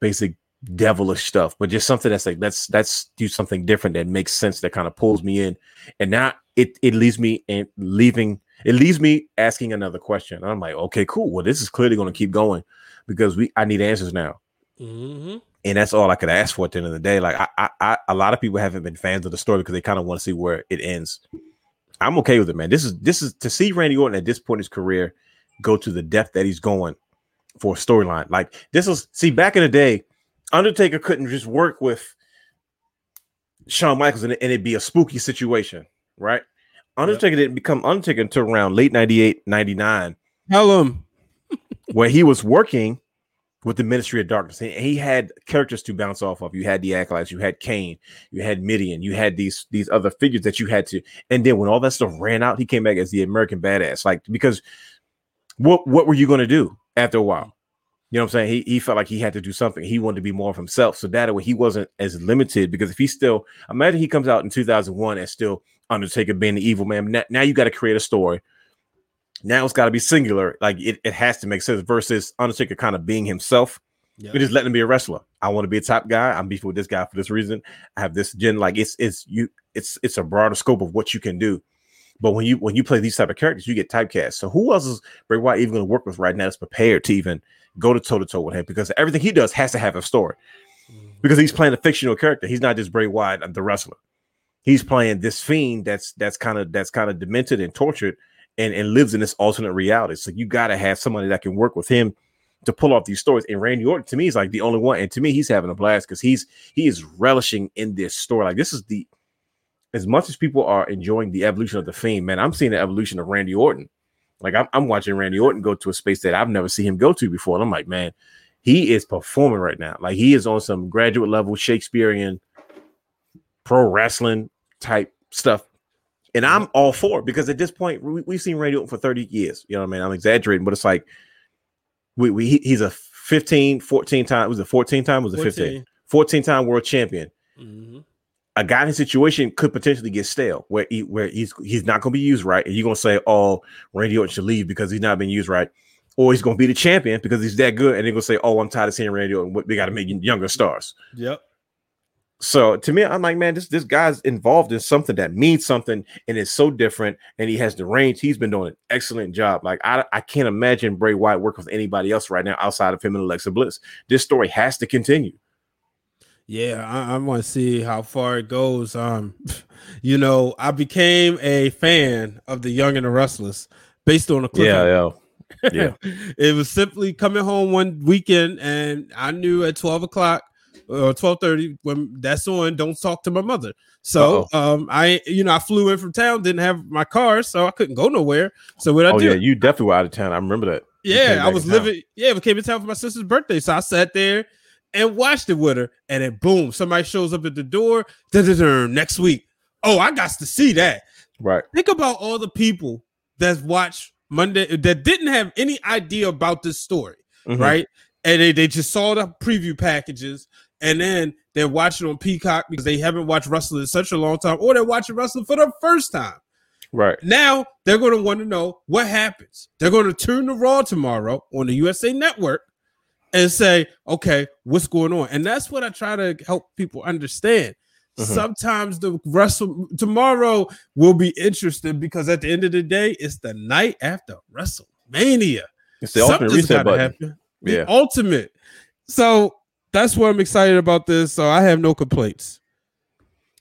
basic devilish stuff but just something that's like let's let's do something different that makes sense that kind of pulls me in. And now it it leaves me and leaving it leaves me asking another question. I'm like, okay, cool. Well, this is clearly going to keep going because we I need answers now. Mm-hmm. And that's all I could ask for at the end of the day. Like I, I, I a lot of people haven't been fans of the story because they kind of want to see where it ends. I'm okay with it, man. This is this is to see Randy Orton at this point in his career go to the depth that he's going for a storyline. Like this was see back in the day, Undertaker couldn't just work with Shawn Michaels and, and it'd be a spooky situation, right? Undertaker didn't become Undertaker until around late 98, 99, Tell him. where he was working with the Ministry of Darkness. He, he had characters to bounce off of. You had the acolytes, you had Kane, you had Mideon, you had these these other figures that you had to. And then when all that stuff ran out, he came back as the American badass. Like because what what were you going to do after a while? You know what I'm saying? He, he felt like he had to do something. He wanted to be more of himself. So that way he wasn't as limited because if he still imagine he comes out in 2001 and still Undertaker being the evil man. Now, now you got to create a story. Now it's got to be singular. Like it, it has to make sense versus Undertaker kind of being himself. Yeah. We just letting him be a wrestler. I want to be a top guy. I'm beefing with this guy for this reason. I have this gen. Like it's it's you. It's it's a broader scope of what you can do. But when you when you play these type of characters, you get typecast. So who else is Bray Wyatt even going to work with right now that's prepared to even go to toe to toe with him? Because everything he does has to have a story. Mm. Because he's playing a fictional character. He's not just Bray Wyatt, the wrestler. He's playing this fiend that's that's kind of that's kind of demented and tortured and, and lives in this alternate reality. So you got to have somebody that can work with him to pull off these stories. And Randy Orton to me is like the only one. And to me, he's having a blast because he's he is relishing in this story. Like this is the as much as people are enjoying the evolution of the Fiend, man, I'm seeing the evolution of Randy Orton. Like I'm, I'm watching Randy Orton go to a space that I've never seen him go to before. And I'm like, man, he is performing right now. Like he is on some graduate level Shakespearean pro wrestling type stuff. And I'm all for it because at this point, we, we've seen Randy Orton for 30 years. You know what I mean? I'm exaggerating, but it's like we, we he's a 15, 14 time, was it 14 time? Was it 15? 14 time world champion. Mhm. A guy in his situation could potentially get stale where he where he's he's not going to be used right. And you're going to say, oh, Randy Orton should leave because he's not being used right. Or he's going to be the champion because he's that good. And they're going to say, oh, I'm tired of seeing Randy Orton. We got to make younger stars. Yep. So to me, I'm like, man, this this guy's involved in something that means something and is so different, and he has the range. He's been doing an excellent job. Like I, I can't imagine Bray Wyatt working with anybody else right now outside of him and Alexa Bliss. This story has to continue. Yeah, I, I want to see how far it goes. Um, you know, I became a fan of the Young and the Restless based on a clip. yeah, yeah. it was simply coming home one weekend, and I knew at twelve o'clock or twelve thirty when that's on. Don't talk to my mother. So, um, I you know I flew in from town, didn't have my car, so I couldn't go nowhere. So what I Oh do? yeah, you definitely were out of town. I remember that. Yeah, I was in town. living. Yeah, we came in town for my sister's birthday, so I sat there and watched it with her. And then boom, somebody shows up at the door. Next week. Oh, I got to see that. Right. Think about all the people that watched Monday that didn't have any idea about this story, Mhm. right? And they, they just saw the preview packages, and then they're watching on Peacock because they haven't watched wrestling in such a long time, or they're watching wrestling for the first time. Right. Now they're going to want to know what happens. They're going to turn to Raw tomorrow on the USA Network and say, okay, what's going on? And that's what I try to help people understand. Mhm. Sometimes the wrestle tomorrow will be interesting because at the end of the day, it's the night after WrestleMania. It's the ultimate Something's reset gotta button. happen. The Yeah. ultimate. So that's what I'm excited about this. So I have no complaints.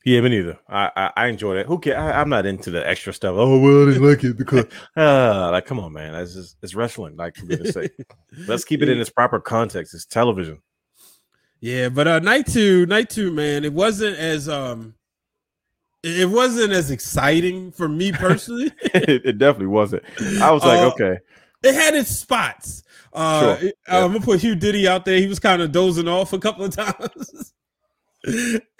Yeah, me neither. I I, I enjoyed it. Who cares? I, I'm not into the extra stuff. Oh well, I didn't like it because uh, like come on, man. That's just it's wrestling. Like for goodness sake, let's keep it in its proper context. It's television. Yeah, but uh night two, night two, man, it wasn't as um it it wasn't as exciting for me personally. it, it definitely wasn't. I was like, Uh, okay, it had its spots. Uh Sure. it- I'm gonna put Hugh Diddy out there. He was kind of dozing off a couple of times.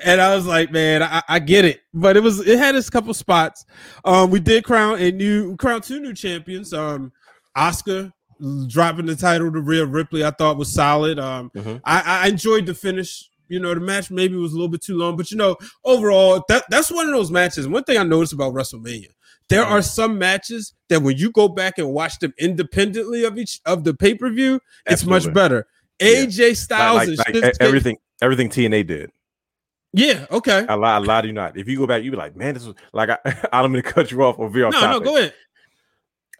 and I was like, man, I, I get it, but it was it had its couple spots. Um, we did crown a new crown two new champions. Um, Asuka dropping the title to Rhea Ripley, I thought was solid. Um, Mhm. I, I enjoyed the finish. You know, the match maybe was a little bit too long, but you know, overall, that that's one of those matches. One thing I noticed about WrestleMania, there are some matches that when you go back and watch them independently of each of the pay per view, it's much better. AJ Styles Like, and like, like everything, everything TNA did. Yeah, okay. I lie, I lie to you not. If you go back, you be like, man, this was like I, I don't mean to cut you off or veer off No, no, go ahead.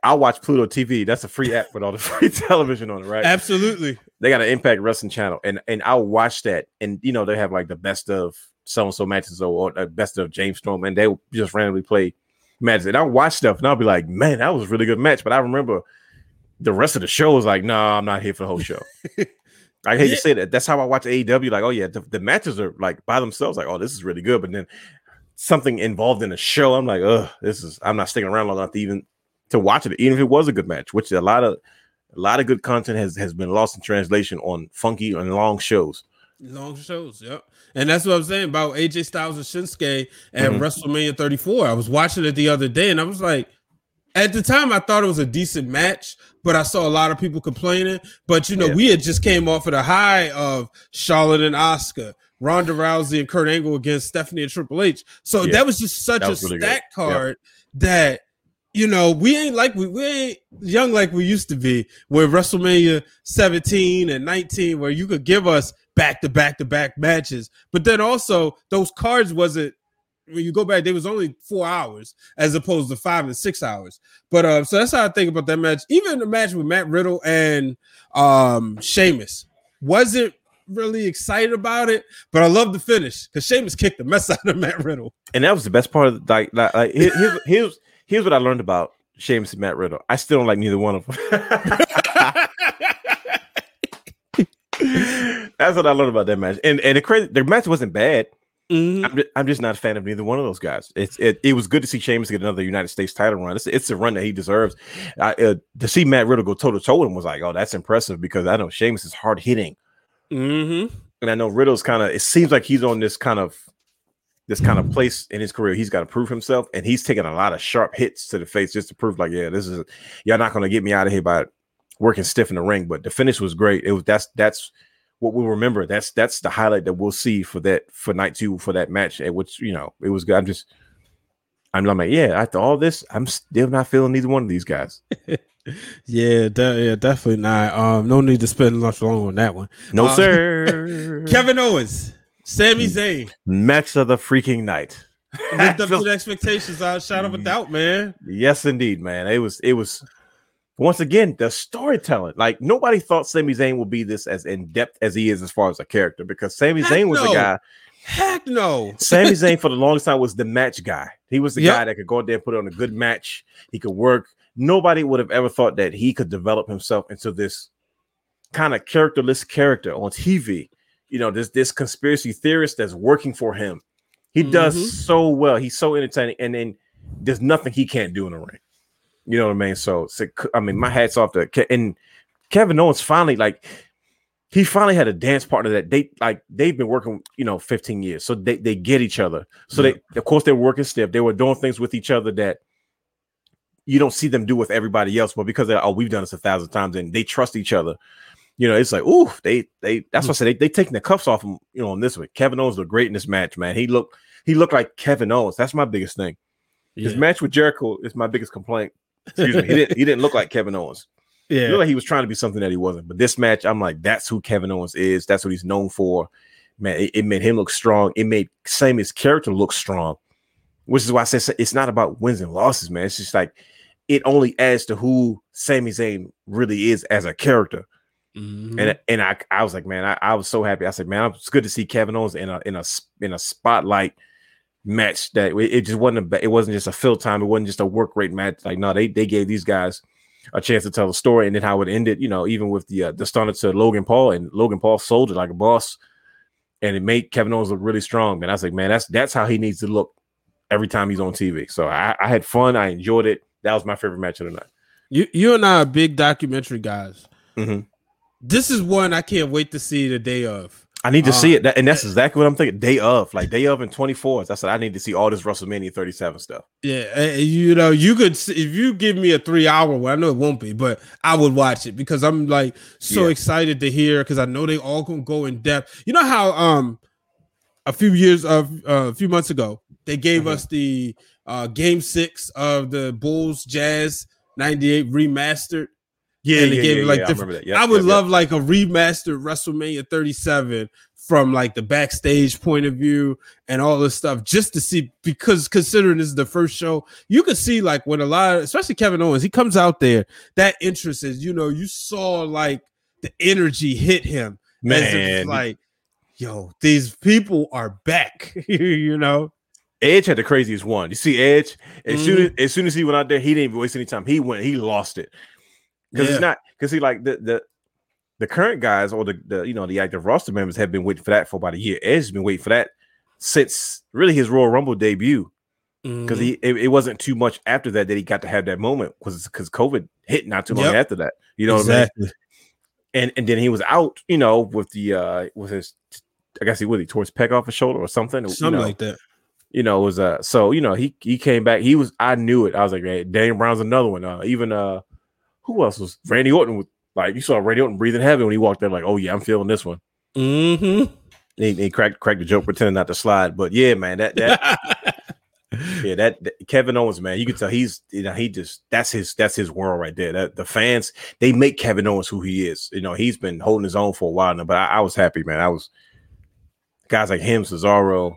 I watch Pluto TV. That's a free app with all the free television on it, right? Absolutely. they got an Impact Wrestling channel, and and I'll watch that, and you know they have like the best of so and so matches or, or the best of James Storm, and they just randomly play matches, and I'll watch stuff, and I'll be like, man, that was a really good match, but I remember the rest of the show was like, no, I'm not here for the whole show. I hate Yeah. to say that. That's how I watch AEW. Like, oh yeah, the, the matches are like by themselves, like, oh, this is really good, but then something involved in the show, I'm like, oh, this is. I'm not sticking around long enough to even to watch it, even if it was a good match, which a lot of a lot of good content has has been lost in translation on funky and long shows. Long shows, yep. And that's what I'm saying about AJ Styles and Shinsuke at Mhm. WrestleMania 34. I was watching it the other day and I was like, at the time I thought it was a decent match, but I saw a lot of people complaining. But you know, Yeah. we had just came off of the high of Charlotte and Asuka, Ronda Rousey and Kurt Angle against Stephanie and Triple H. So Yeah. that was just such That a really stack card that you know, we ain't like we, we ain't young like we used to be with WrestleMania 17 and 19, where you could give us back to back to back matches. But then also those cards wasn't when you go back, they was only four hours as opposed to five and six hours. But uh, so that's how I think about that match. Even the match with Matt Riddle and um Sheamus wasn't really excited about it, but I love the finish because Sheamus kicked the mess out of Matt Riddle. And that was the best part of the, like, like, like here's, here's here's what I learned about Sheamus and Matt Riddle. I still don't like neither one of them. That's what I learned about that match. And and the crazy the match wasn't bad. Mhm. I'm just, I'm just not a fan of neither one of those guys. It's it, it was good to see Sheamus get another United States title run. It's it's a run that he deserves. I, uh, to see Matt Riddle go toe to toe with him was like, oh, that's impressive because I know Sheamus is hard hitting, Mhm. and I know Riddle's kind of. It seems like he's on this kind of this kind of place in his career. He's got to prove himself, and he's taking a lot of sharp hits to the face just to prove, like, yeah, this is y'all not going to get me out of here by working stiff in the ring. But the finish was great. It was that's that's what we'll remember. That's that's the highlight that we'll see for that for night two for that match. At which you know it was good. I'm just I'm like, yeah. After all this, I'm still not feeling either one of these guys. Yeah, de- yeah, definitely not. Um, no need to spend much long on that one. No Uh, sir. Kevin Owens, Sami Zayn, match of the freaking night. lived up to the expectations. I shot of a doubt, man. Yes, indeed, man. It was it was once again the storytelling. Like nobody thought Sami Zayn would be this as in depth as he is as far as a character because Sami Heck Zayn was no. a guy. Heck no. Sami Zayn for the longest time was the match guy. He was the Yep. guy that could go out there and put on a good match. He could work. Nobody would have ever thought that he could develop himself into this kind of characterless character on TV. You know, this this conspiracy theorist that's working for him. He does mm-hmm. so well. He's so entertaining, and then there's nothing he can't do in the ring. You know what I mean? So, so I mean, my hats off to Ke- and Kevin Owens finally like he finally had a dance partner that they like they've been working, you know, 15 years. So they, they get each other. So they of course they're working stiff. They were doing things with each other that you don't see them do with everybody else, but because they're oh, we've done this a thousand times and they trust each other. You know, it's like, ooh, they they that's what I said. They they taking the cuffs off him, you know, on this one. Kevin Owens looked great in this match, man. He looked he looked like Kevin Owens. That's my biggest thing. His match with Jericho is my biggest complaint. Excuse me. He didn't he didn't look like Kevin Owens. He Yeah. looked like he was trying to be something that he wasn't. But this match, I'm like, that's who Kevin Owens is. That's what he's known for. Man, it, it made him look strong. It made Sami's character look strong, which is why I said it's not about wins and losses, man. It's just like it only adds to who Sami Zayn really is as a character. Mhm. And and I, I was like, man, I, I was so happy. I said, man, it's good to see Kevin Owens in a in a in a spotlight match that it just wasn't a, it wasn't just a fill time. It wasn't just a work rate match. Like no, they they gave these guys a chance to tell the story, and then how it ended. You know, even with the uh, the stunner to Logan Paul, and Logan Paul sold it like a boss, and it made Kevin Owens look really strong. And I was like, man, that's that's how he needs to look every time he's on TV. So I, I had fun. I enjoyed it. That was my favorite match of the night. You you and I are big documentary guys. Mhm. This is one I can't wait to see the day of. I need to Uh, see it, That- and that's exactly what I'm thinking. Day of, like day of and 24. I said I need to see all this WrestleMania 37 stuff. Yeah, you know, you could if you give me a three hour one. I know it won't be, but I would watch it because I'm like so Yeah. excited to hear because I know they all gonna go in depth. You know how um a few years of uh, a few months ago they gave Mhm. us the uh game six of the Bulls Jazz '98 remastered. Yeah, And yeah, gave yeah, like, yeah, I different- that. Yep, I would yep, yep. love like a remastered WrestleMania 37 from like the backstage point of view and all this stuff just to see because considering this is the first show, you could see like when a lot of especially Kevin Owens, he comes out there, that interest is, you know, you saw like the energy hit him. as if it's man. like, yo, these people are back, you know. Edge had the craziest one. You see Edge as soon Mm-hmm. as as soon as he went out there, he didn't even waste any time. He went, he lost it because Yeah. it's not because he like the the the current guys or the, the you know the active roster members have been waiting for that for about a year. Edge has been waiting for that since really his Royal Rumble debut because Mhm. he it, it wasn't too much after that that he got to have that moment because because COVID hit not too long Yep. after that. You know what I mean? exactly. and and then he was out, you know, with the uh with his I guess he was he tore his pec off his shoulder or something. you Something know. like that. you know, it was uh so you know he he came back. He was I knew it. I was like, hey, Daniel Bryan's another one. Uh even uh who else was Randy Orton with like you saw Randy Orton breathing heavy when he walked in, like, oh yeah, I'm feeling this one. Mm-hmm. He, he cracked cracked the joke, pretending not to slide. But yeah, man, that that yeah, that, that- Kevin Owens, man, you can tell he's you know, he just that's his that's his world right there. That the fans they make Kevin Owens who he is. You know, he's been holding his own for a while now, but I, I was happy, man. I was guys like him, Cesaro,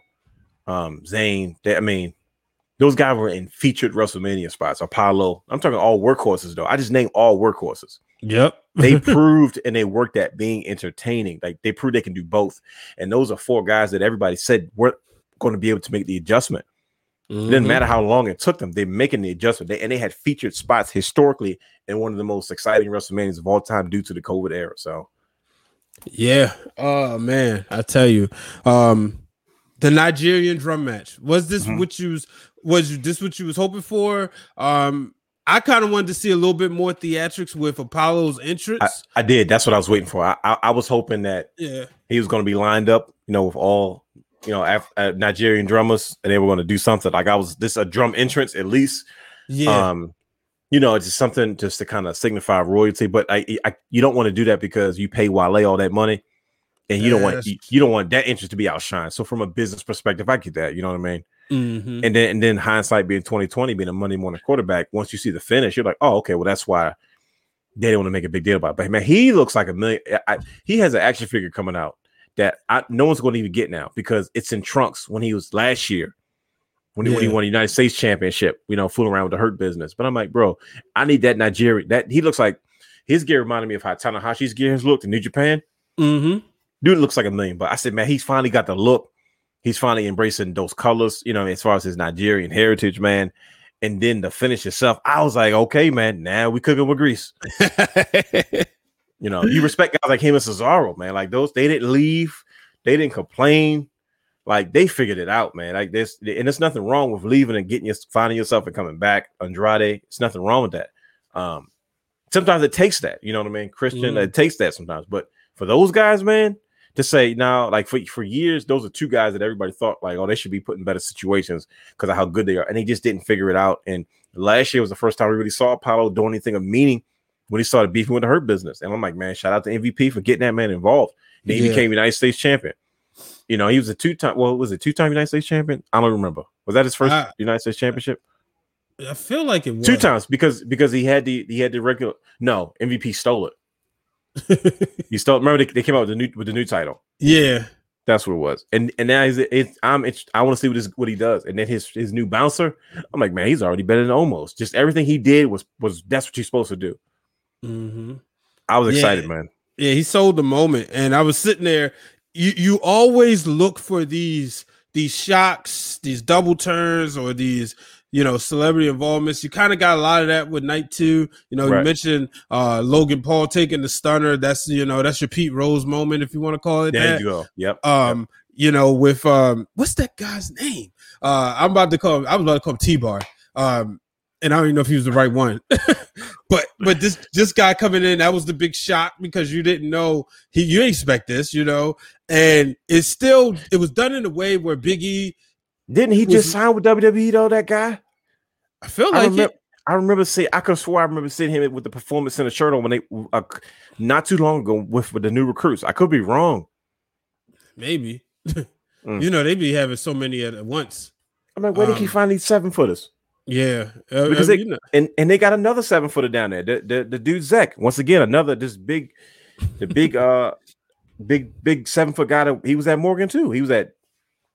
um, Zayn. They, I mean, those guys were in featured WrestleMania spots. Apollo. I'm talking all workhorses though. I just named all workhorses. yep. They proved and they worked at being entertaining. Like they proved they can do both. And those are four guys that everybody said weren't going to be able to make the adjustment. It didn't Mhm. matter how long it took them. They're making the adjustment. They, and they had featured spots historically in one of the most exciting WrestleManias of all time due to the COVID era. So Yeah. Oh man, I tell you, um, the Nigerian drum match was this Mhm. what you was was this what you was hoping for? Um, I kind of wanted to see a little bit more theatrics with Apollo's entrance. I did. That's what I was waiting for. I, I, I was hoping that yeah. he was going to be lined up, you know, with all, you know, Af- uh, Nigerian drummers, and they were going to do something like I was this a drum entrance at least. Yeah. Um, you know, it's just something just to kind of signify royalty. But I, I, you don't want to do that because you pay Wale all that money, and you don't want you, you don't want that interest to be outshined. So from a business perspective, I get that. You know what I mean? Mhm. And then and then hindsight being 2020, being a Monday morning quarterback, once you see the finish, you're like, oh, okay, well, that's why they didn't want to make a big deal about it. But man, he looks like a million. I, he has an action figure coming out that I, no one's going to even get now because it's in trunks when he was last year. When he, when he won the United States Championship, you know, fooling around with the hurt business. But I'm like, bro, I need that Nigerian. That he looks like his gear reminded me of how Tanahashi's gear has looked in New Japan Mhm. Dude looks like a million. But I said, man, he's finally got the look. He's finally embracing those colors, you know, as far as his Nigerian heritage, man. And then the finish itself, I was like, okay, man, now we cooking with grease. You know, you respect guys like him and Cesaro, man. Like those, they didn't leave, they didn't complain. Like they figured it out, man. Like this, and there's nothing wrong with leaving and getting your finding yourself and coming back. Andrade, it's nothing wrong with that. Um, sometimes it takes that, you know what I mean? Christian, Mm. it takes that sometimes. But for those guys, man, to say now, like for, for years, those are two guys that everybody thought like, oh, they should be put in better situations because of how good they are, and they just didn't figure it out. And last year was the first time we really saw Apollo doing anything of meaning when he started beefing with the Hurt Business. And I'm like, man, shout out to MVP for getting that man involved. Then he Yeah. became United States champion. You know, he was a two-time. Well, was it two-time United States champion? I don't remember. Was that his first I- United States championship? I feel like it was Two times because because he had the he had the regular. No, MVP stole it. He still Remember they, they came out with the new with the new title. yeah. That's what it was. And and now he's it, I'm I want to see what his what he does. And then his his new bouncer. I'm like, man, he's already better than almost. Just everything he did was was that's what you're supposed to do. hmm I was Yeah. excited, man. Yeah, he sold the moment, and I was sitting there. You you always look for these these shocks, these double turns, or these you know celebrity involvements. You kind of got a lot of that with night two. You know, you mentioned uh Logan Paul taking the stunner. That's you know that's your Pete Rose moment, if you want to call it There that. you go. Yep. Um, you know, with um, what's that guy's name? Uh, I'm about to call. Him, I was about to call him T Bar. Um, and I don't even know if he was the right one, But but this this guy coming in, that was the big shock because you didn't know he you didn't expect this, you know, and it's still it was done in a way where Big E, Didn't he just sign with WWE though? That guy. I feel I like remember. it. I remember seeing. I could swear I remember seeing him with the performance center shirt on when they uh, not too long ago with, with the new recruits. I could be wrong. Maybe. Mm. You know, they be having so many at once. I'm like, where did he Um, find these seven footers? Yeah. Uh, Because uh, they- you know, And and they got another seven footer down there. The, the the dude Zach. Once again, another this big, the big uh big big seven foot guy. That, he was at Morgan too. He was at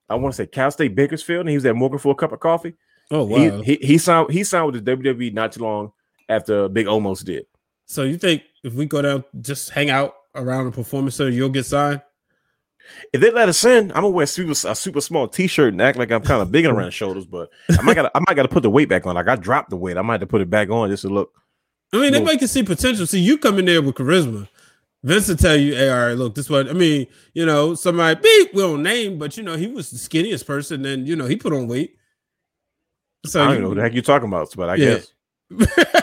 I want to say Cal State Bakersfield, and he was at Morgan for a cup of coffee. oh wow. He, he he signed he signed with the WWE not too long after Big almost did. so you think if we go down just hang out around the performance center, you'll get signed? If they let us in, I'm gonna wear super, a super small t-shirt and act like I'm kind of big around the shoulders, but I might gotta I might gotta put the weight back on. Like I dropped the weight. I might have to put it back on just to look. I mean, they make can see potential. See, you come in there with charisma. Vince will tell you, hey, all right, look, this one. I mean, you know, somebody beep, we don't name, but you know, he was the skinniest person, and you know, he put on weight. So I don't you- know what the heck you're talking about, but I Yeah. guess.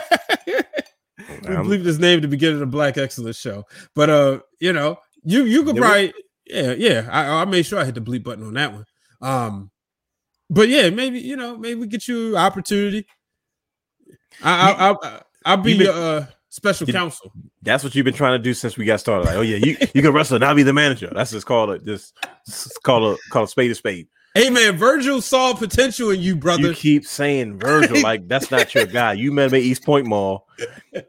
Um, believe his name at the beginning of the Black Excellence show. But uh, you know, you you could probably yeah, yeah. I, I made sure I hit the bleep button on that one. Um, but yeah, maybe you know, maybe we get you opportunity. I I I I'll be uh, special You- counsel. That's what you've been trying to do since we got started. Like, oh yeah, you, you can wrestle and I'll be the manager. That's just called it. Just, just call a call a spade a spade. Hey man, Virgil saw potential in you, brother. You keep saying Virgil like that's not your guy. You met him at East Point Mall.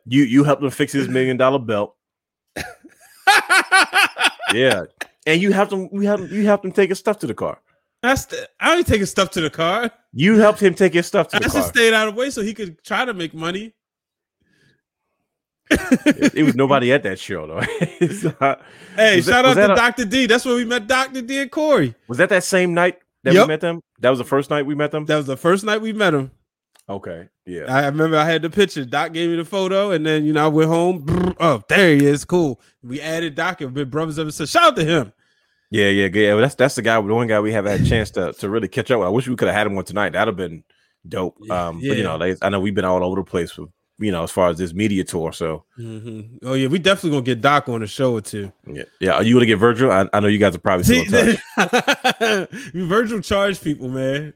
You you helped him fix his million dollar belt. Yeah, and you helped him. You helped you helped him take his stuff to the car. That's the, I ain't taking stuff to the car. You helped him take his stuff to I the just car. stayed out of the way so he could try to make money. It, it was nobody at that show though. Not- Hey, Was that- shout out to a- Dr. D. That's where we met Dr. D and Corey. was that that same night that Yep. we met them? That was the first night we met them. That was the first night we met him. Okay, yeah. I remember I had the picture. Doc gave me the photo, and then you know I went home. brr, Oh, there he is. Cool. We added Doc and been brothers ever since. Shout out to him. Yeah, yeah, yeah. Well, that's that's the guy, the one guy we haven't had a chance to to really catch up with. I wish we could have had him one tonight. That'd have been dope. Yeah, Um, but you know, they, I know we've been all over the place with you know as far as this media tour. So Mhm. Oh yeah, we definitely gonna get Doc on the show or two. yeah, yeah. Are you gonna get Virgil? I, I know you guys are probably still See, in touch. Virgil charge people, man.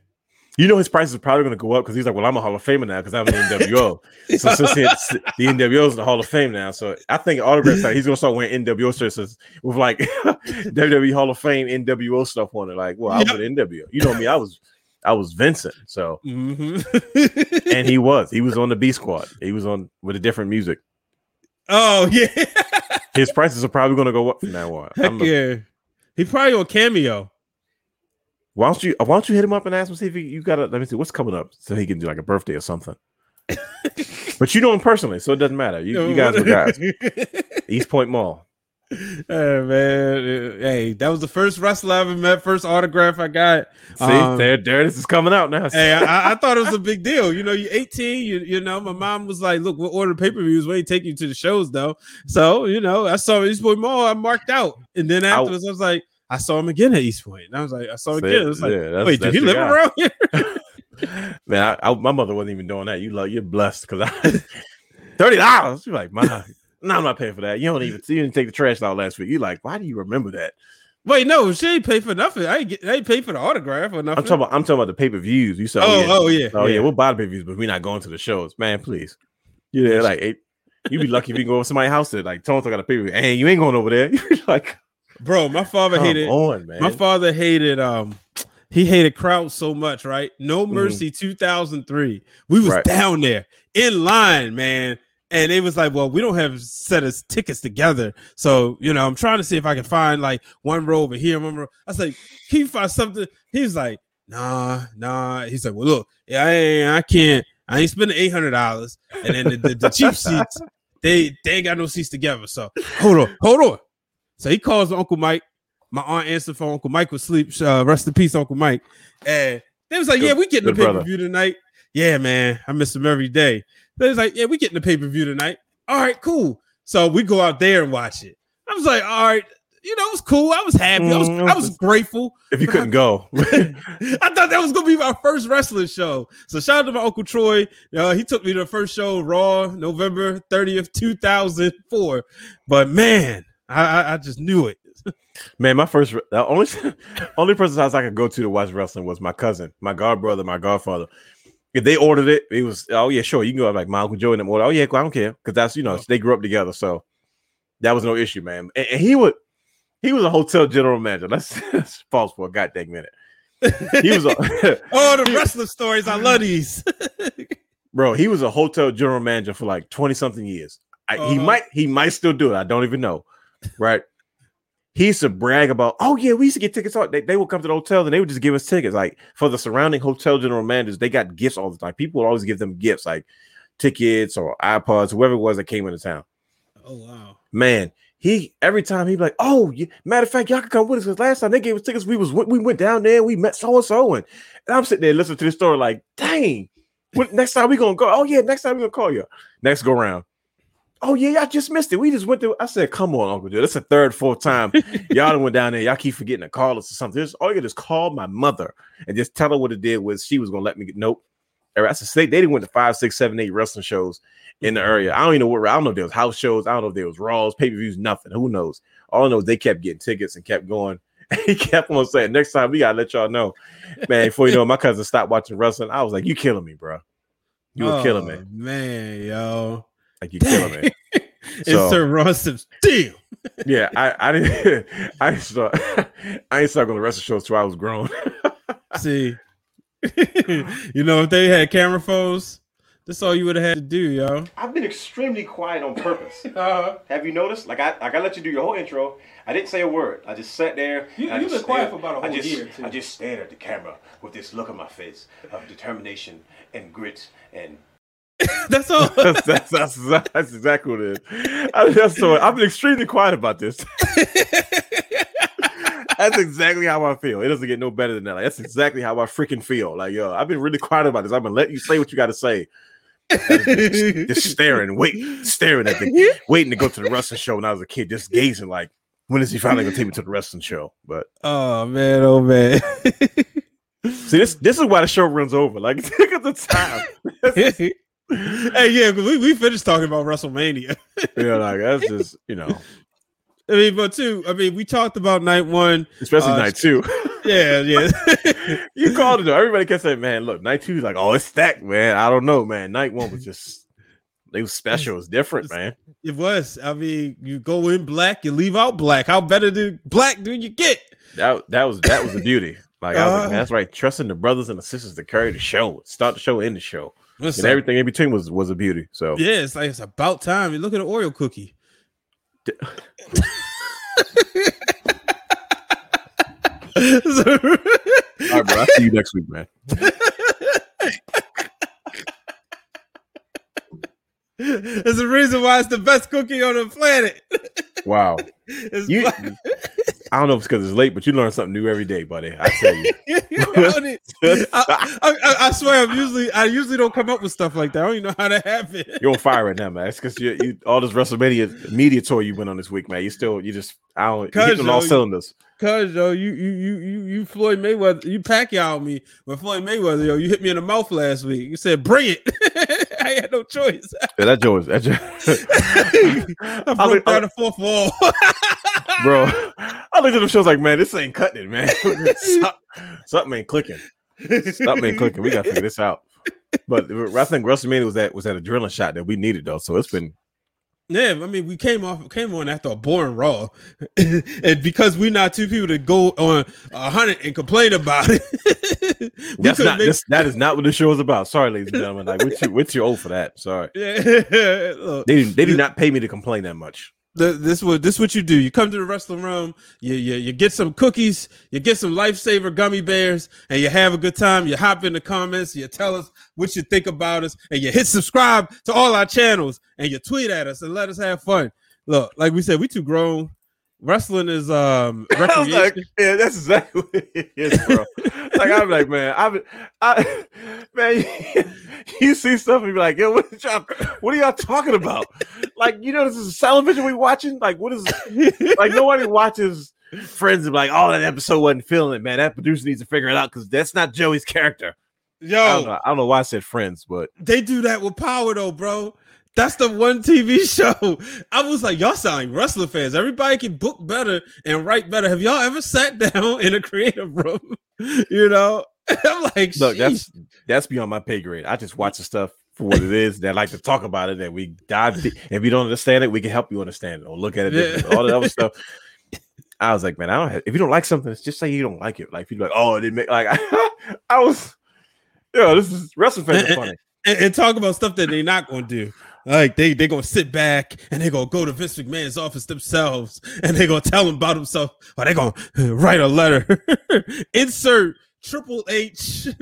You know his price is probably gonna go up because he's like, well, I'm a Hall of Famer now because I'm an NWO. so since it's, the NWO is the Hall of Fame now, so I think autograph site he's gonna start wearing NWO shirts with like WWE Hall of Fame NWO stuff on it. Like, well, I was Yep. with NWO. You know me, I was I was Vincent. So Mhm. and he was he was on the B Squad. He was on with a different music. oh yeah, His prices are probably gonna go up from now on. heck a- yeah. He probably on cameo. Why don't you why don't you hit him up and ask him see if he, you got a let me see what's coming up so he can do like a birthday or something. but you know him personally, so it doesn't matter. You, you guys were guys. East Point Mall. Hey man, hey, that was the first wrestler I ever met, first autograph I got. See, Um, there, there this is coming out now. Hey, I, I thought it was a big deal. You know, you're 18. You, you know, my mom was like, "Look, we'll order pay per views. We ain't take you to the shows though." So, you know, I saw East Point Mall. I marked out, and then afterwards, I was like, I saw him again at East Point. And I was like, I saw him See, again. I was like, yeah, that's- wait, do that's he your live guy. around here? Man, I, I, my mother wasn't even doing that. You love, you're blessed because I thirty dollars. You're like, man, no, I'm not paying for that. You don't even you didn't take the trash out last week. You're like, why do you remember that? Wait, no, she ain't pay for nothing. I ain't, get, I ain't pay for the autograph or nothing. I'm talking about I'm talking about the pay per views. You said, oh, yeah, oh yeah, oh yeah, we'll buy the pay per views, but we're not going to the shows, man. Please, you know, like it, you'd be lucky if you can go over somebody's house that like Toronto got a pay per view, and you ain't going over there. You're like, bro. My father hated. on, man. My father hated um he hated crowds so much, right? No Mhm. Mercy 2003. We was Right. down there in line, man. And it was like, well, we don't have set of tickets together. So, you know, I'm trying to see if I can find like one row over here, one row. I was like, can you find something? He was like, nah, nah. He's like, well, look, yeah, I, I can't, I ain't spending eight hundred dollars. And then the, the, the cheap seats, they they ain't got no seats together. So hold on, hold on. So he calls Uncle Mike. My aunt answered for Uncle Mike was asleep. Uh, rest in peace, Uncle Mike. And they was like, Good- "Yeah, we getting the pay per view tonight." Yeah, man, I miss him every day. They was like, "Yeah, we getting the pay per view tonight." All right, cool. So we go out there and watch it. I was like, "All right." you know, it was cool. I was happy. I was Mm, I was grateful. If you couldn't go, I thought that was gonna be my first wrestling show. So shout out to my uncle Troy. Uh, he took me to the first show, Raw, November 30th, 2004. But man, I, I, I just knew it. man, my first the only only person's house I could go to to watch wrestling was my cousin, my god brother, my godfather. If they ordered it, it was oh yeah, sure, you can go. Like my uncle Joe and them order. Oh yeah, I don't care because that's you know they grew up together, so that was no issue, man. And, and he would he was a hotel general manager. That's, that's false for a goddamn minute. He was a Oh, the wrestling stories. I love these. bro. He was a hotel general manager for like twenty something years. I, He Uh-huh. might he might still do it. I don't even know. Right. He used to brag about, oh yeah, we used to get tickets. Out. They, they would come to the hotel and they would just give us tickets. Like for the surrounding hotel general managers, they got gifts all the time. People would always give them gifts like tickets or iPods, whoever it was that came into town. oh wow. Man, he every time he'd be like, oh, yeah, matter of fact, y'all can come with us because last time they gave us tickets, we was we went down there, we met so and so, and I'm sitting there listening to the story like, dang, what, next time we gonna go? Oh yeah, next time we gonna call you. Next go round. Oh yeah, y'all just missed it. We just went through. I said, come on, Uncle Joe. That's the third, fourth time y'all went down there. Y'all keep forgetting to call us or something. Just all you gotta call my mother and just tell her what it did was she was gonna let me get nope. I said they, they didn't went to five, six, seven, eight wrestling shows in the area. I don't even know what I don't know if there was house shows. I don't know if there was Raws, pay-per-views, nothing. Who knows? All I know is they kept getting tickets and kept going. he kept on saying, next time we gotta let y'all know. Man, before you know, it, my cousin stopped watching wrestling. I was like, You killing me, bro. You were killing me. Oh, Man, yo. Like you killing me. It's So- Sir Ron Sims. Damn. Yeah, I, I didn't I didn't start I ain't start going to wrestling shows till I was grown. See, you know, if they had camera phones, that's all you would have had to do, yo. I've been extremely quiet on purpose. uh-huh. Have you noticed? Like I, like I let you do your whole intro. I didn't say a word. I just sat there. You- and I you've just been quiet for about a I whole just, year, too. I just stared at the camera with this look on my face of determination and grit and. that's all. that's, that's, that's, that's exactly what it is. I, that's so, I've been extremely quiet about this. that's exactly how I feel. It doesn't get no better than that. Like, that's exactly how I freaking feel. Like yo, I've been really quiet about this. I've been letting you say what you got to say. just staring, wait, staring at the, waiting to go to the wrestling show when I was a kid, just gazing like, when is he finally gonna take me to the wrestling show? But oh man, oh man. see, this this is why the show runs over. Like, take at the time. Hey, yeah, we, we finished talking about WrestleMania. yeah, like that's just you know, I mean, but two, I mean, we talked about night one. especially Uh, night two. Yeah, yeah. you called it though. Everybody kept saying, "Man, look, night two is like, oh, it's stacked, man." I don't know, man. Night one was just, it was special. It was different, man. it was. I mean, you go in black, you leave out black. How better than black do you get? That that was that was the beauty. Like I was like, Uh. man, that's right. Trusting the brothers and the sisters to carry the show, start the show, end the show, And everything in between was was a beauty. So Yeah, it's like it's about time. You look at an Oreo cookie. all right, bro. I'll see you next week, man. There's a reason why it's the best cookie on the planet. Wow. It's You, black. I don't know if it's because it's late, but you learn something new every day, buddy. I tell you. I, I, I, swear, I'm usually I usually don't come up with stuff like that. I don't even know how that happened. You're on fire right now, man. It's because you, you all this WrestleMania media tour you went on this week, man. You still, you just, I don't, Cause, hitting on all cylinders. Cause yo, you you you you you Floyd Mayweather, you Pacquiao me but Floyd Mayweather, yo. You hit me in the mouth last week. You said, "Bring it." I had no choice. Yeah, that joke is that joke. I broke down the fourth wall. bro. I looked at them shows like, man, this ain't cutting it, man. Some- Something ain't clicking. Something ain't clicking. We gotta figure this out. But I think WrestleMania was that was that adrenaline shot that we needed though. So it's been Yeah, I mean, we came off came on after a boring Raw, and because we're not two people to go on a hundred and complain about it, that's couldn't make- this, that is not what the show is about. Sorry, ladies and gentlemen. Like we're too we're too old for that. Sorry. Yeah, look, They they did not pay me to complain that much. Th- this what this what you do. You come to the Wrestling Wrealm, you, you you get some cookies, you get some lifesaver gummy bears, and you have a good time. You hop in the comments, you tell us what you think about us, and you hit subscribe to all our channels, and you tweet at us and let us have fun. Look, like we said, we too grown. Wrestling is um I was recreation. like, yeah, that's exactly what it is, bro. Like I'm like, man, I'm, I, man, you see stuff and be like, yo, what, y'all, what are y'all talking about? Like, you know, this is television we watching. Like, what is like? Nobody watches Friends and be like, oh, that episode wasn't feeling it, man. That producer needs to figure it out because that's not Joey's character. I don't, Yo, know, I don't know why I said Friends, but they do that with power though, bro. That's the one TV show. I was like, y'all sound like wrestling fans. Everybody can book better and write better. Have y'all ever sat down in a creative room? You know, I'm like, look, sheesh. that's that's beyond my pay grade. I just watch the stuff for what it is. That I like to talk about it, and we dive. Deep. If you don't understand it, we can help you understand it or look at it. Yeah. All the other stuff. I was like, man, I don't. Have, if you don't like something, just say you don't like it. Like people like, oh, it didn't make like. I, was, yo, this is wrestling fans are funny. and, and talk about stuff that they're not going to do. Like they they gonna sit back and they gonna go to Vince McMahon's office themselves and they gonna tell him about himself or they gonna write a letter. Insert Triple H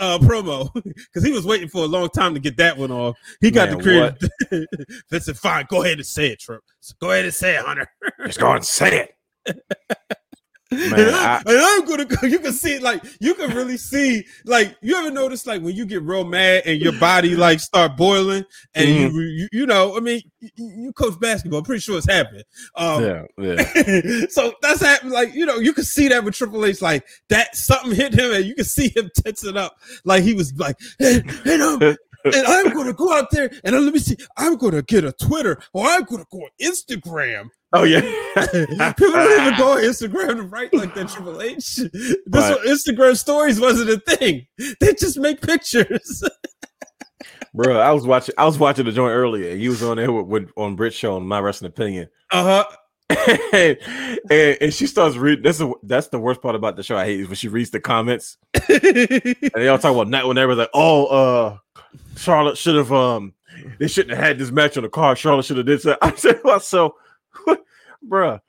uh, promo because he was waiting for a long time to get that one off. He got Man, the creative. Vince "Fine, go ahead and say it, Trip. Go ahead and say it, Hunter." Just go and say it. Man, and, I- am gonna go. You can see, like, you can really see, like, you ever notice, like, when you get real mad and your body like start boiling, and Mm-hmm. you, you, you know, I mean, you, you coach basketball. I'm pretty sure it's happened. Um, yeah, yeah. so that's happening. Like, you know, you can see that with Triple H, like that something hit him, and you can see him tensing up, like he was like, and, and, um, and I'm gonna go out there and let me see, I'm gonna get a Twitter or I'm gonna go on Instagram. Oh yeah. People don't even go on Instagram to write like that. Triple H. This one, Instagram stories wasn't a thing. They just make pictures. Bro, I was watching. I was watching the joint earlier. He was on there with, with on Britt show on my wrestling opinion. Uh huh. and, and, and she starts reading. That's the that's the worst part about the show. I hate is when she reads the comments and they all talk about night when everyone's like, "Oh, uh, Charlotte should have um, they shouldn't have had this match on the card. Charlotte should have did so." I said, "Well, so, bruh,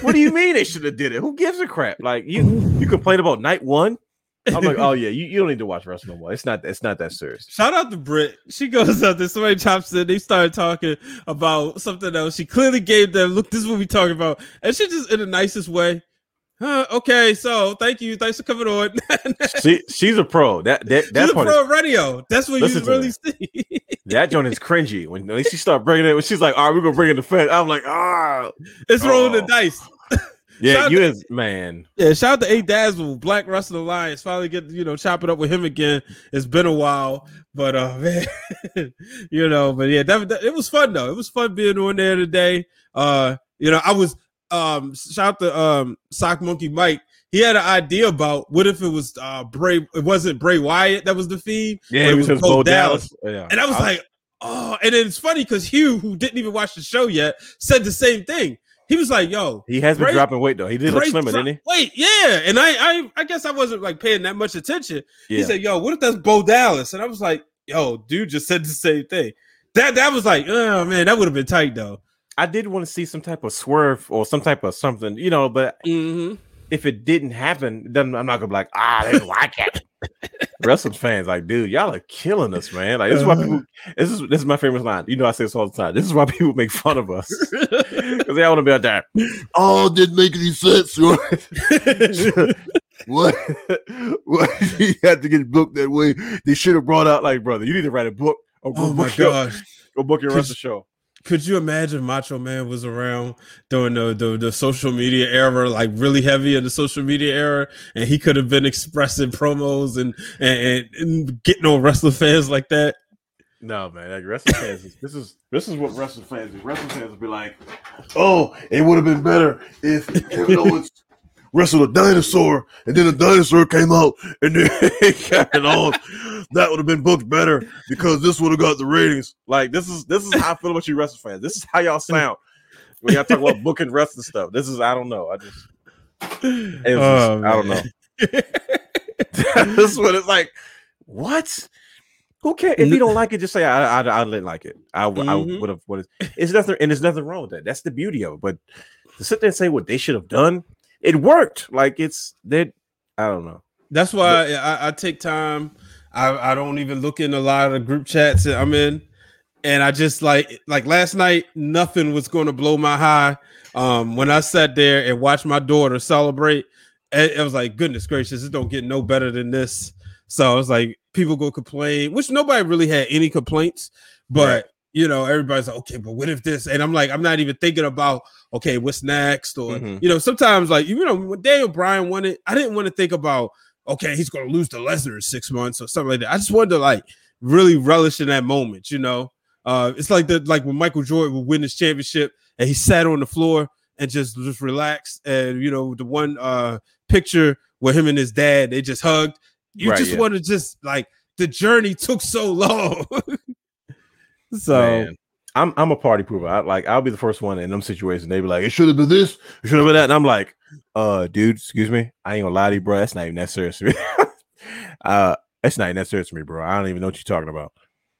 what do you mean they should have did it? Who gives a crap? Like you you complain about night one." I'm like, oh yeah, you, you don't need to watch wrestling no more. It's not it's not that serious. Shout out to Britt. She goes out there. Somebody chops in. They started talking about something else. She clearly gave them, look, this is what we talking about. And she just in the nicest way. Huh, okay, so thank you. Thanks for coming on. She she's a pro. That that that She's a part is radio. That's what you really her. see. That joint is cringy. When, when she start bringing it, when she's like, "All right, we're gonna bring in the fence," I'm like, "Ah, it's rolling the Oh. dice. yeah, Shout you out is man." Yeah, shout out to A Dazzle, Black Wrestling Alliance. Finally get you know chop it up with him again. It's been a while, but uh man, you know, but yeah, that, that- it was fun though. It was fun being on there today. Uh, you know, I was um shout out to um Sock Monkey Mike. He had an idea about what if it was uh Bray, it wasn't Bray Wyatt that was the Fiend. Yeah, it was just Bo Dallas. Yeah, And I was like, oh, and then it's funny because Hugh, who didn't even watch the show yet, said the same thing. He was like, yo, he has been Bray- dropping weight though. He did look slimmer, dro- didn't he? Wait, yeah, and I, I, I guess I wasn't like paying that much attention. he? He said, "Yo, what if that's Bo Dallas?" And I was like, "Yo, dude, just said the same thing." That that was like, oh man, that would have been tight though. I did want to see some type of swerve or some type of something, you know. But Mm-hmm. if it didn't happen, then I'm not gonna be like, "Ah, they didn't like it." Wrestling fans, like, dude, y'all are killing us, man. Like, this is why people. This is this is my famous line. You know, I say this all the time. This is why people make fun of us because they all want to be out there. Oh, didn't make any sense. what? what? he had to get booked that way. They should have brought out like, brother, you need to write a book or go oh my gosh, go book your Could wrestling show. Could you imagine Macho Man was around during the, the the social media era, like really heavy in the social media era, and he could have been expressing promos and and, and, getting on wrestling fans like that. No, man, like wrestling fans. Is, this is this is what wrestling fans do. Wrestling fans will be like, "Oh, it would have been better if Kevin Owens wrestled a dinosaur, and then a dinosaur came out, and then Kevin Owens. That would have been booked better because this would have got the ratings." Like this is this is how I feel about you, wrestling fans. This is how y'all sound when y'all talk about booking wrestling stuff. This is I don't know. I just it was Oh, just- I don't know. this is what it's like. What? Who cares if you don't like it? Just say I I, I didn't like it. I, Mhm. I would have. What is? It's nothing, and there's nothing wrong with that. That's the beauty of it. But to sit there and say what they should have done, it worked. Like it's that. I don't know. That's why I, I take time. I, I don't even look in a lot of the group chats that I'm in, and I just like like last night, nothing was going to blow my high. Um, when I sat there and watched my daughter celebrate, and it was like, goodness gracious, it don't get no better than this. So it's like people go complain, which nobody really had any complaints, but Right. You know, everybody's like, okay, but what if this? And I'm like, I'm not even thinking about okay, what's next, or Mhm. you know, sometimes like you know, when Daniel Bryan won it, I didn't want to think about okay, he's gonna lose to Lesnar in six months or something like that. I just wanted to like really relish in that moment, you know. Uh, it's like the like when Michael Jordan would win his championship and he sat on the floor and just just relaxed. And you know, the one uh picture where him and his dad they just hugged. You Right, just yeah. want to just like the journey took so long. So Man, I'm I'm a party pooper. I like I'll be the first one in them situations. They be like, it should have been this, it should have been that. And I'm like, uh, dude, excuse me. I ain't gonna lie to you, bro. That's not even that serious to me. uh that's not even that serious to me, bro. I don't even know what you're talking about.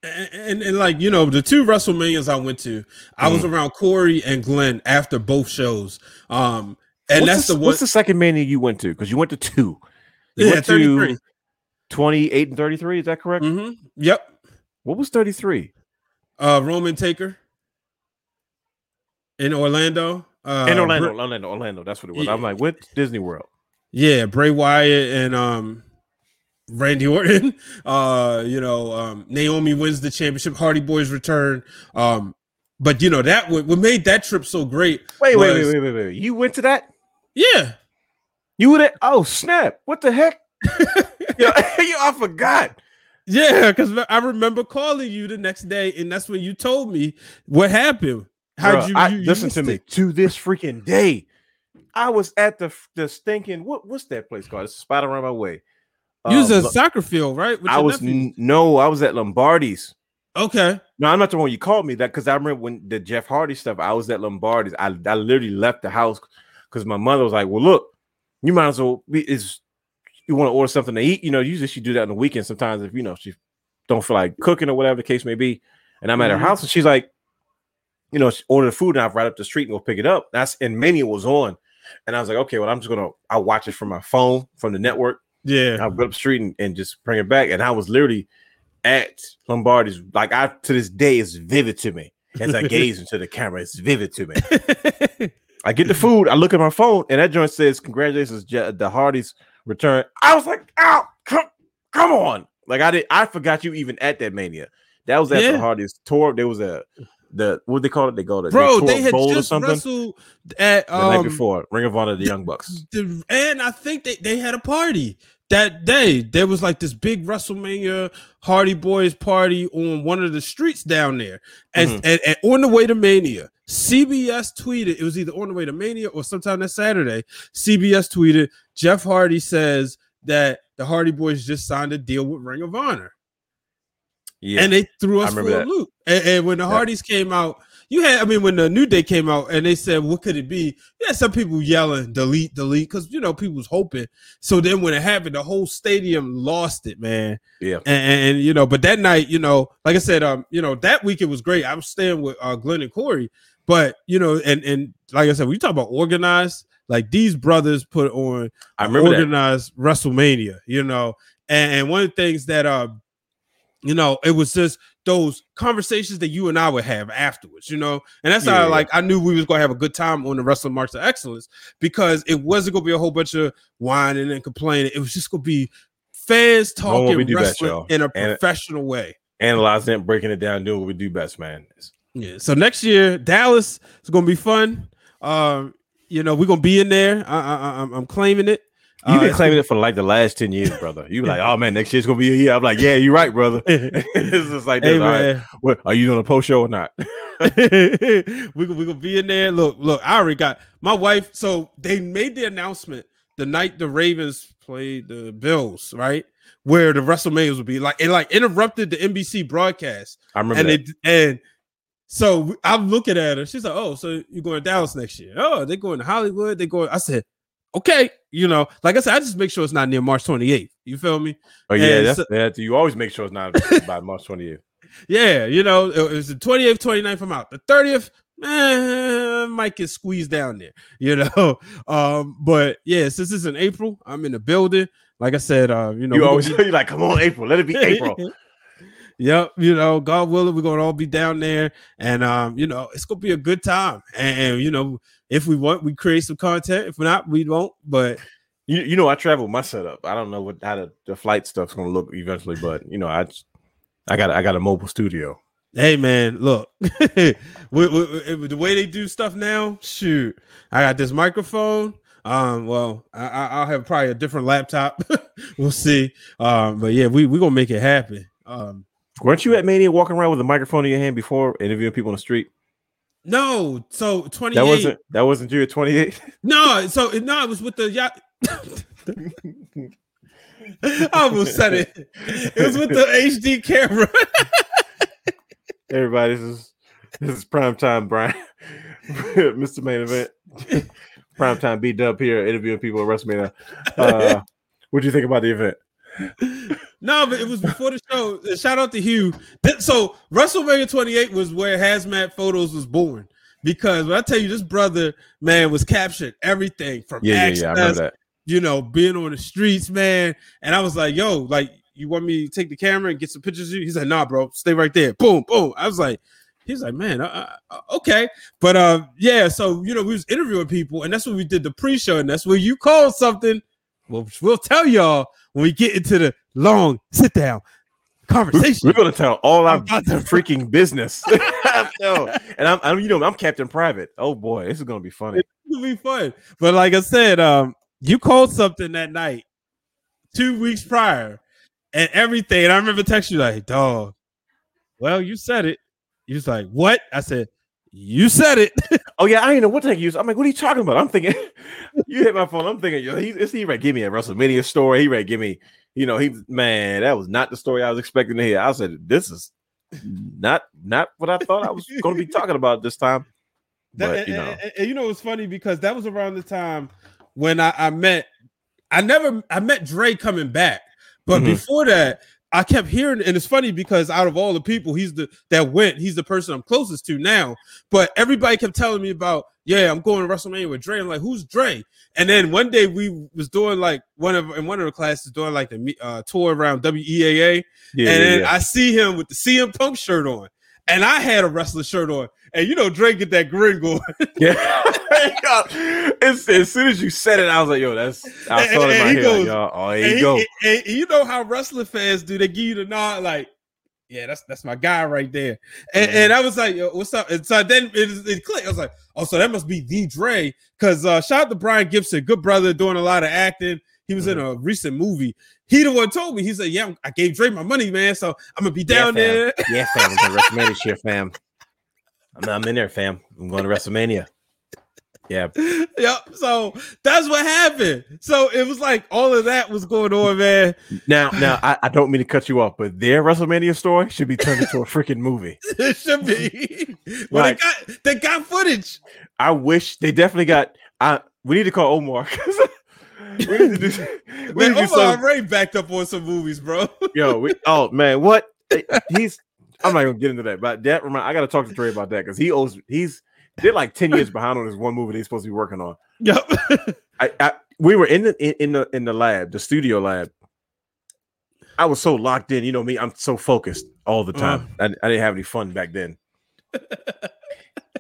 and, and, and, like you know, the two WrestleManias I went to, I was Mm. around Corey and Glenn after both shows. Um, and what's that's the, the one. what's the second mania you went to? Because you went to two. You yeah, went thirty three. to 28 and 33. Is that correct? Mm-hmm. Yep. What was 33? Uh, Roman Taker in Orlando. Uh, in Orlando, Br- Orlando, Orlando. That's what it was. I'm like, what Disney World? yeah, Bray Wyatt and um, Randy Orton. Uh, you know, um, Naomi wins the championship. Hardy Boys return. Um, but you know that what, what made that trip so great. Wait, wait, was- wait, wait, wait, wait. You went to that? Yeah, You were there? Oh, snap. What the heck? yo, yo, I forgot. Yeah, because I remember calling you the next day, and that's when you told me what happened. How Bruh, you, you, you listen to me it. to this freaking day. I was at the the stinking what what's that place called? It's a spot around my way. You was Um, at Lo- soccer field, right? I was n- no, I was at Lombardi's. okay. No, I'm not the one you called me that because I remember when the Jeff Hardy stuff. I was at Lombardi's. I, I literally left the house because my mother was like, "Well, look, you might as well be is you want to order something to eat. You know, usually she do that on the weekend. Sometimes if you know she don't feel like cooking or whatever the case may be. And I'm at Mhm. her house and she's like, you know, she ordered food and I've right up the street and go pick it up. That's and menu was on. And I was like, okay, well, I'm just gonna I'll watch it from my phone from the network. Yeah. I'll go up the street and, and just bring it back. And I was literally at Lombardi's. Like I to this day, it's vivid to me as I gaze into the camera. It's vivid to me. I get the food. I look at my phone, and that joint says, "Congratulations, Je- the Hardys return." I was like, "Ow, come, come on!" Like I did. I forgot you even at that mania. That was at Yeah. the hardest tour. There was a the what they call it. They go to Bro, tore they had Bowl or just something wrestled at the night um, before Ring of Honor, the Young Bucks. the- and I think they, they had a party that day. There was like this big WrestleMania Hardy Boys party on one of the streets down there. And, Mhm. and, and on the way to Mania, CBS tweeted, it was either on the way to Mania or sometime that Saturday. CBS tweeted, Jeff Hardy says that the Hardy Boys just signed a deal with Ring of Honor. Yeah, And they threw us for a loop. And, and when the Yeah. Hardys came out, you had, I mean, when the New Day came out and they said, what could it be? Yeah, some people yelling, delete, delete, because, you know, people was hoping. So then when it happened, the whole stadium lost it, man. yeah. And, and, you know, but that night, you know, like I said, um, you know, that week it was great. I was staying with uh, Glenn and Corey, but, you know, and, and like I said, we talk about organized, like these brothers put on I remember that. organized WrestleMania, you know. And, and one of the things that uh you know, it was just those conversations that you and I would have afterwards, you know. And that's Yeah, how like I knew we was gonna have a good time on the Wrestling Marks of Excellence because it wasn't gonna be a whole bunch of whining and complaining. It was just gonna be fans talking wrestling in a And- professional way. Analyzing it, breaking it down, doing what we do best, man. Yeah. So next year, Dallas is gonna be fun. Um, you know, we're gonna be in there. I, I, I'm- I'm claiming it. You've been claiming it for like the last 10 years, brother. You be like, oh man, next year's gonna be a year. I'm like, yeah, you're right, brother. it's just like this. Hey All right. man, What, are you doing a post show or not? we we gonna be in there. Look, look, I already got my wife. So they made the announcement the night the Ravens played the Bills, right? Where the WrestleMania would be like it like interrupted the NBC broadcast. I remember and that. it and so I'm looking at her. She's like, "Oh, so you're going to Dallas next year? Oh, they're going to Hollywood. They're going." I said, "Okay, you know, like I said, I just make sure it's not near March 28th. You feel me? oh yeah, and that's so- that. You always make sure it's not by March 28th. Yeah, you know, it was the 28th, 29th. I'm out. The 30th, eh, might get squeezed down there, you know. Um, but yeah, since it's in April, I'm in the building. Like I said, uh, you know, You always be- you like, come on, April, let it be April. Yep, you know, God willing, we're gonna all be down there, and um, you know, it's gonna be a good time. And, and, you know, if we want, we create some content. If not, we won't. But You, you know, I travel with my setup. I don't know what how the, the flight stuff's gonna look eventually, but you know, I I got I got a mobile studio. Hey man, look, we, we- we- the way they do stuff now, shoot, I got this microphone. Um, well, I, I- I'll have probably a different laptop. we'll see. Um, but yeah, we we gonna make it happen. Um, Weren't you at Mania walking around with a microphone in your hand before interviewing people on the street? No, so twenty That wasn't that wasn't you at 28. No, so no, it was with the yacht. I almost said it. It was with the HD camera. Everybody, this is this is prime time, Brian, Mr. Main Event, prime time B Dub here interviewing people at WrestleMania. Uh, what do you think about the event? No, but it was before the show. Uh, Shout out to Hugh. So WrestleMania 28 was where Hazmat Photos was born. Because when I tell you, this brother man was captured everything from Yeah, yeah, Axxess, yeah. I that. you know, being on the streets, man. And I was like, yo, like, you want me to take the camera and get some pictures of you? He's like, nah, bro, stay right there. Boom, boom. I was like, he's like, man, uh, uh, okay. But uh, yeah, so you know, we was interviewing people, and that's what we did the pre-show, and that's where you called something. Well, we'll tell y'all when we get into the long sit down conversation. We're gonna tell all our freaking business. And I'm, I'm, you know, I'm Captain Private. Oh boy, this is gonna be funny. It'll be fun. But like I said, um, you called something that night, two weeks prior, and everything. And I remember texting you like, "Dog, well, you said it." You was like, "What?" I said, "You said it." Oh yeah, I didn't know what to use. I'm like, what are you talking about? I'm thinking, you hit my phone. I'm thinking, yo, he, is he ready to give me a WrestleMania story? He ready to give me, you know, he man, that was not the story I was expecting to hear. I said, this is not not what I thought I was going to be talking about this time. That- But and, you know, and- and- and you know it's funny because that was around the time when I, I met I never I met Dre coming back, but Mhm. before that I kept hearing and it's funny because out of all the people he's the that went he's the person I'm closest to now. But everybody kept telling me about yeah I'm going to WrestleMania with Dre. I'm like who's Dre? And then one day we was doing like one of in one of the classes doing like the uh, tour around WEAA yeah, and yeah, then yeah. I see him with the CM Punk shirt on, and I had a wrestler shirt on, and you know Drake get that grin going. yeah. as, as soon as you said it, I was like, yo, that's I And- saw it in and my he head. goes- like, yo, oh, there and, you go. and- and you know how wrestling fans do? They give you the nod, like, yeah, that's that's my guy right there. And, Mhm. and I was like, Yo, what's up? And so then it, it clicked. I was like, oh, so that must be the Dre. Because uh, shout out to Brian Gibson, good brother, doing a lot of acting. He was in Mm-hmm. a recent movie. He the one told me. He said, "Yeah, I gave Dre my money, man. So I'm gonna be down yeah, there." Yeah, fam. I'm going to WrestleMania this year, fam. I'm, I'm in there, fam. I'm going to WrestleMania. Yeah, yep. So that's what happened. So it was like all of that was going on, man. Now, now, I, I don't mean to cut you off, but their WrestleMania story should be turned into a freaking movie. It should be. But Right. they got they got footage. I wish they definitely got. I we need to call Omar. we need to do. We Man, need to do Omar already backed up on some movies, bro. yo, we, oh man, what he's. I'm not gonna get into that, but that remind. I got to talk to Trey about that because he owes. He's they're like ten years behind on this one movie they're supposed to be working on. Yep. I, I we were in the in, in the in the lab, the studio lab. I was so locked in, you know me. I'm so focused all the uh-huh. time. I, I didn't have any fun back then.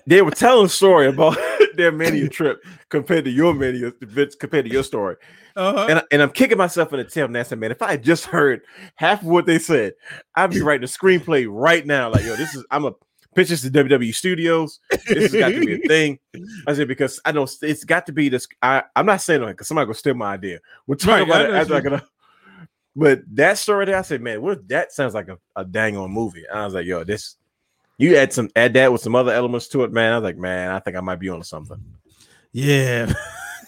They were telling a story about their mania trip compared to your mania compared to your story, Uh-huh. and, and I'm kicking myself in the tail. And I said, "Man, if I had just heard half of what they said, I'd be writing a screenplay right now. Like, yo, this is I'm a pitch this to WWE Studios. This has got to be a thing." I said because I know it's got to be this. I I'm not saying it because somebody gonna steal my idea. We'll talk Right, about it after I gonna. But that story there, I said, man, what that sounds like a, a dang on movie? And I was like, yo, this you add some add that with some other elements to it, man. I was like, man, I think I might be on something. yeah.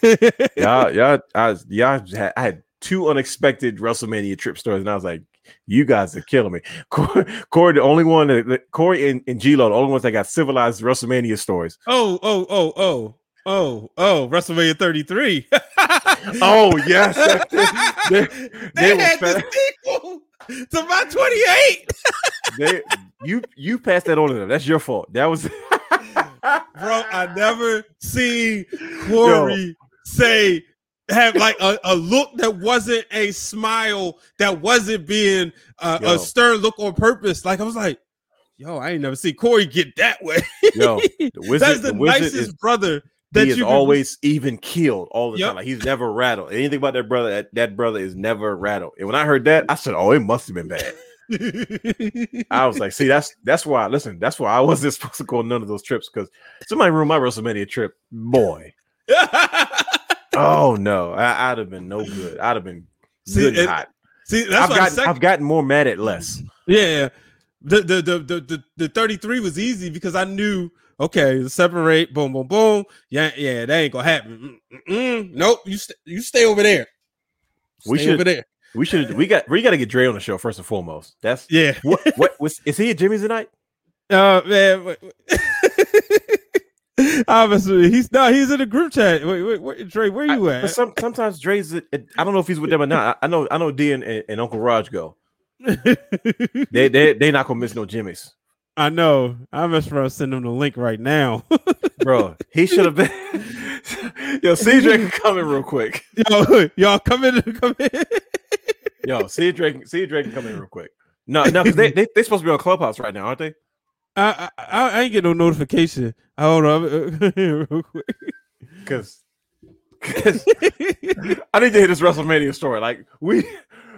Y'all, y'all, I y'all had, I had two unexpected WrestleMania trip stories, and I was like, you guys are killing me. Corey, Corey the only one that Corey and, and G Lo, the only ones that got civilized WrestleMania stories. oh, oh, oh, oh, oh, oh, WrestleMania 33. Oh yes, they, they, they were had the sequel to my 28. they, you you passed that on to them. That's your fault. That was Bro, I never seen Corey say have like a, a look that wasn't a smile that wasn't being uh, a stern look on purpose. Like I was like, yo, I ain't never seen Corey get that way. Yo, the wizard, That's the, the nicest is brother That he is can- always even keeled all the Yep. time. Like he's never rattled. Anything about that brother, that, that brother is never rattled. And when I heard that, I said, "Oh, it must have been bad." I was like, "See, that's that's why. Listen, that's why I wasn't supposed to go on none of those trips because somebody ruined my WrestleMania trip, boy. Oh no, I, I'd have been no good. I'd have been See, good and hot. See, that's I've gotten, I've gotten more mad at less. Yeah, the the, the the the the 33 was easy because I knew okay, separate, boom, boom, boom. Yeah, yeah, that ain't gonna happen. Mm-mm. Nope, you st- you stay over there. We should- over there. We should. We got. We got to get Dre on the show first and foremost. That's Yeah. what. What was? Is he at Jimmy's tonight? Uh man. Obviously, he's no, he's in the group chat. Wait, wait, wait Dre, where you I- at? some, sometimes Dre's. at- I don't know if he's with them or not. I, I know. I know. D and, and, and Uncle Raj go. They they they not gonna miss no Jimmy's, I know. I'm just trying to send him the link right now. bro. He should have been. Yo, CJ can come in real quick. Yo, y'all come in, come in. Yo, CJ, CJ can come in real quick. No, no, because they they they supposed to be on Clubhouse right now, aren't they? I, I I ain't get no notification. Hold on, real quick. Because. I need to hear this WrestleMania story. Like we,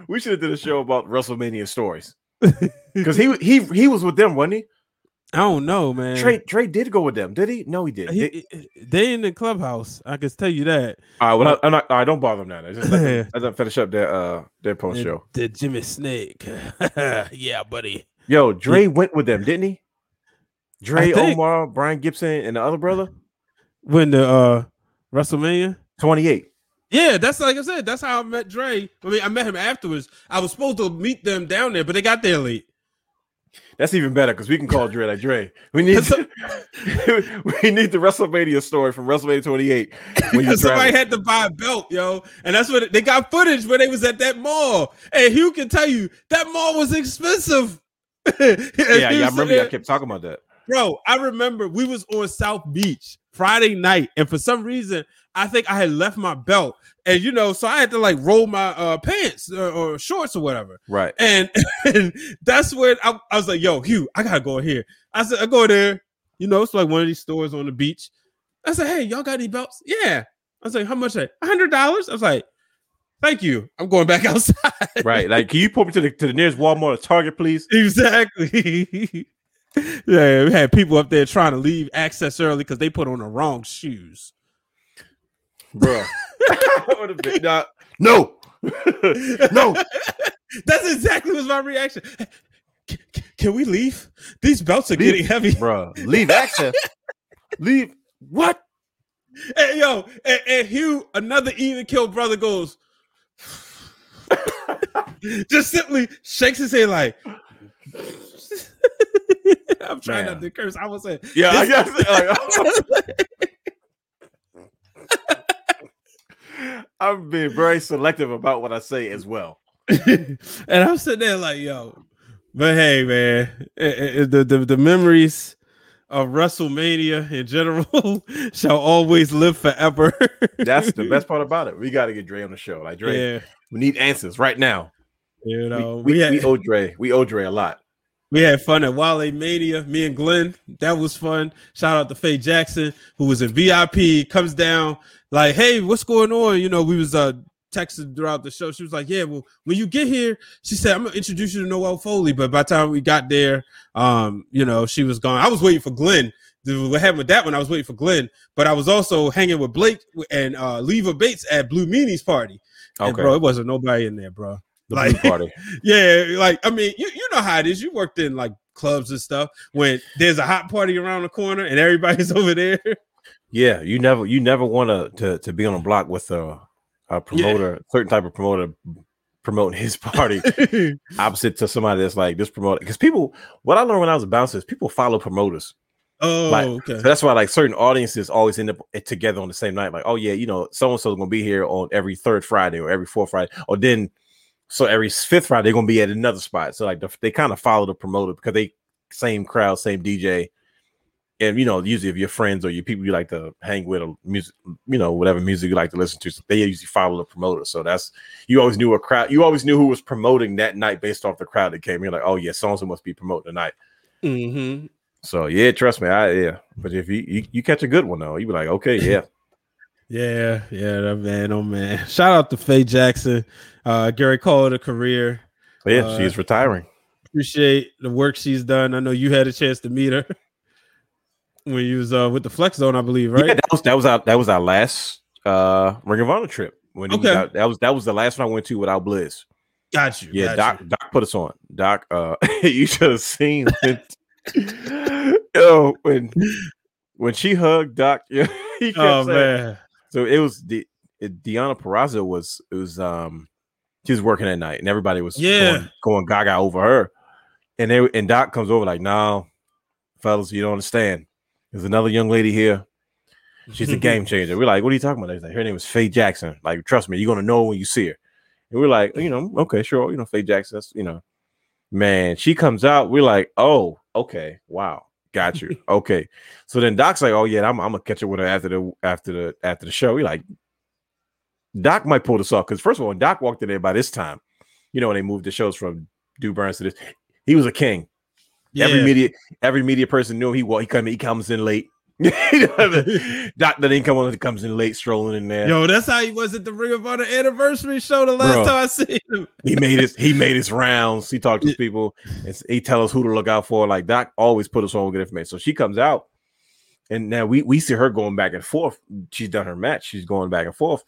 we should have did a show about WrestleMania stories. Because he he he was with them, wasn't he? I don't know, man. Trey Trey did go with them, did he? No, he did. He- Did- they in the clubhouse. I can tell you that. all right, well, I, I'm not. Right, don't bother them now. I just let them, finish up their uh their post The- show. The Jimmy Snake. yeah, buddy. Yo, Dre went with them, didn't he? Dre, think- Omar, Brian Gibson, and the other brother. When the uh WrestleMania. Twenty eight. Yeah, that's like I said. That's how I met Dre. I mean, I met him afterwards. I was supposed to meet them down there, but they got there late. That's even better because we can call Dre like Dre. We need we need the WrestleMania story from WrestleMania 28. Because somebody had to buy a belt, yo, and that's what they got footage where they was at that mall. And Hugh can tell you that mall was expensive. yeah, yeah, I remember y'all kept talking about that. bro. I remember we was on South Beach Friday night, and for some reason, I think I had left my belt, and you know, so I had to like roll my uh, pants or, or shorts or whatever. Right. And, and that's when I, I was like, "Yo, Hugh, I gotta go here." I said, "I go there." You know, it's like one of these stores on the beach. I said, "Hey, y'all got any belts?" Yeah. I was like, "How much?" A hundred dollars. I was like, "Thank you. I'm going back outside." Right. Like, can you put me to the to the nearest Walmart or Target, please? exactly. yeah, we had people up there trying to leave Axxess early because they put on the wrong shoes. Bro. nah, no. no. That's exactly was my reaction. Can, can- can we leave? These belts are getting heavy. Bro. Leave Axxess. Leave. What? And yo, and, and Hugh, another even killed brother, goes just simply shakes his head like. I'm trying Man. not to curse. I was saying, Yeah, I This- guess. Like, I'm being very selective about what I say as well. and I'm sitting there like, yo, but hey, man, eh, eh, the the, the memories of WrestleMania in general shall always live forever. That's the best part about it. We got to get Dre on the show. Like Dre, Yeah, we need answers right now. you We, know, we, we, had, we owe Dre. We owe Dre a lot. We had fun at Wale Mania. Me and Glenn, that was fun. Shout out to Faye Jackson, who was in VIP, comes down like, hey, what's going on? You know, we was uh texting throughout the show. She was like, yeah, well, when you get here, she said, I'm gonna introduce you to Noelle Foley. But by the time we got there, um, you know, she was gone. I was waiting for Glenn. What happened with that one? I was waiting for Glenn, but I was also hanging with Blake and uh Leva Bates at Blue Meanie's party. And Okay. bro, it wasn't nobody in there, bro. The like- party. Yeah, like I mean, you, you know how it is. You worked in like clubs and stuff when there's a hot party around the corner and everybody's over there. Yeah, you never you never want to to to be on a block with a, a promoter, certain type of promoter promoting his party opposite to somebody that's like this promoter. Because people, what I learned when I was a bouncer is people follow promoters. oh, Like, okay. So that's why like certain audiences always end up eh, together on the same night. Like, oh yeah, you know, so and so gonna be here on every third Friday or every fourth Friday, or then so every fifth Friday they're gonna be at another spot. So like the, they kind of follow the promoter because they same crowd, same DJ, and you know usually if your friends or your people you like to hang with or music, you know whatever music you like to listen to, so they usually follow the promoter. So that's you always knew a crowd. You always knew who was promoting that night based off the crowd that came. You're like, oh yeah, so must be promoting tonight. Mm-hmm. So yeah, trust me, I yeah. But if you you, you catch a good one though, you be like, okay, yeah. Yeah, yeah, that man, oh man. Shout out to Faye Jackson. Uh Gary called a career. Yeah, Uh, she's retiring. Appreciate the work she's done. I know you had a chance to meet her when you was uh with the Flex Zone, I believe, right? Yeah, that was that was our that was our last uh Ring of Honor trip. When Okay. out- that was that was the last one I went to without Bliss. Got you. Yeah, got Doc Doc put us on. Doc, uh you should have seen when yo when when she hugged Doc, yeah, Oh man. So it was the it, Deonna Purrazzo was it was um she was working at night and everybody was Yeah. going, going gaga over her. And they and Doc comes over like, no, fellas, you don't understand. There's another young lady here. She's a game changer. We're like, what are you talking about? Like, her name is Faye Jackson. Like, trust me, you're gonna know when you see her. And we're like, you know, okay, sure, you know, Faye Jackson. That's you know, man. She comes out. We're like, oh, okay, wow, got you. okay. So then Doc's like, oh yeah, I'm, I'm gonna catch up with her after the after the after the show. We like, Doc might pull this off because first of all, when Doc walked in there by this time, you know, when they moved the shows from Du Burns to this, he was a king. Every media, every media person knew he wa- he come he comes in late. You know what I mean? Doc that didn't come on, he comes in late, strolling in there. Yo, that's how he was at the Ring of Honor anniversary show the last Bro. time I seen him. he made his he made his rounds. He talked to people and he tell us who to look out for. Like Doc always put us on with good information. So she comes out, and now we we see her going back and forth. She's done her match. She's going back and forth,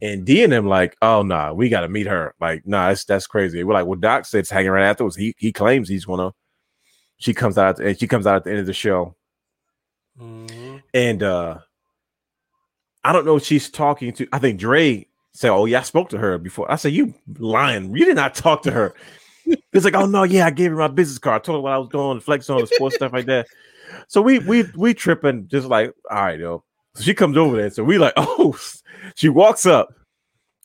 and D and them like, oh nah, we got to meet her. Like nah, that's that's crazy. We're like, well, Doc said it's hanging right afterwards. He he claims he's gonna. She comes out and she comes out at the end of the show, and uh I don't know if she's talking to. I think Dre said, "Oh yeah, I spoke to her before." I said, "You lying? You did not talk to her." It's like, "Oh no, yeah, I gave her my business card. I told her what I was doing, flex on the sports stuff like that." So we we we tripping, just like, all right, yo. So she comes over there, so we like, oh, she walks up,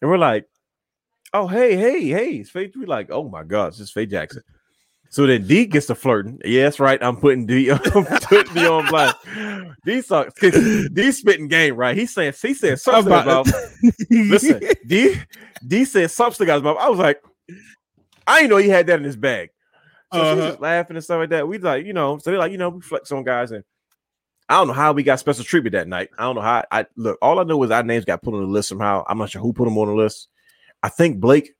and we're like, oh hey hey hey, it's Faye. We like, oh my god, it's just Faye Jackson. So then D gets to flirting. Yeah, that's right. I'm putting D, I'm putting D on blast. D sucks. D spitting game, right? He saying he said something about- about listen, D D said something about. I was like, I didn't know he had that in his bag. So she was Uh-huh. just laughing and stuff like that. We like, you know, so they're like, you know, we flex on guys, and I don't know how we got special treatment that night. I don't know how. I look. All I know is our names got put on the list somehow. I'm not sure who put them on the list. I think Blake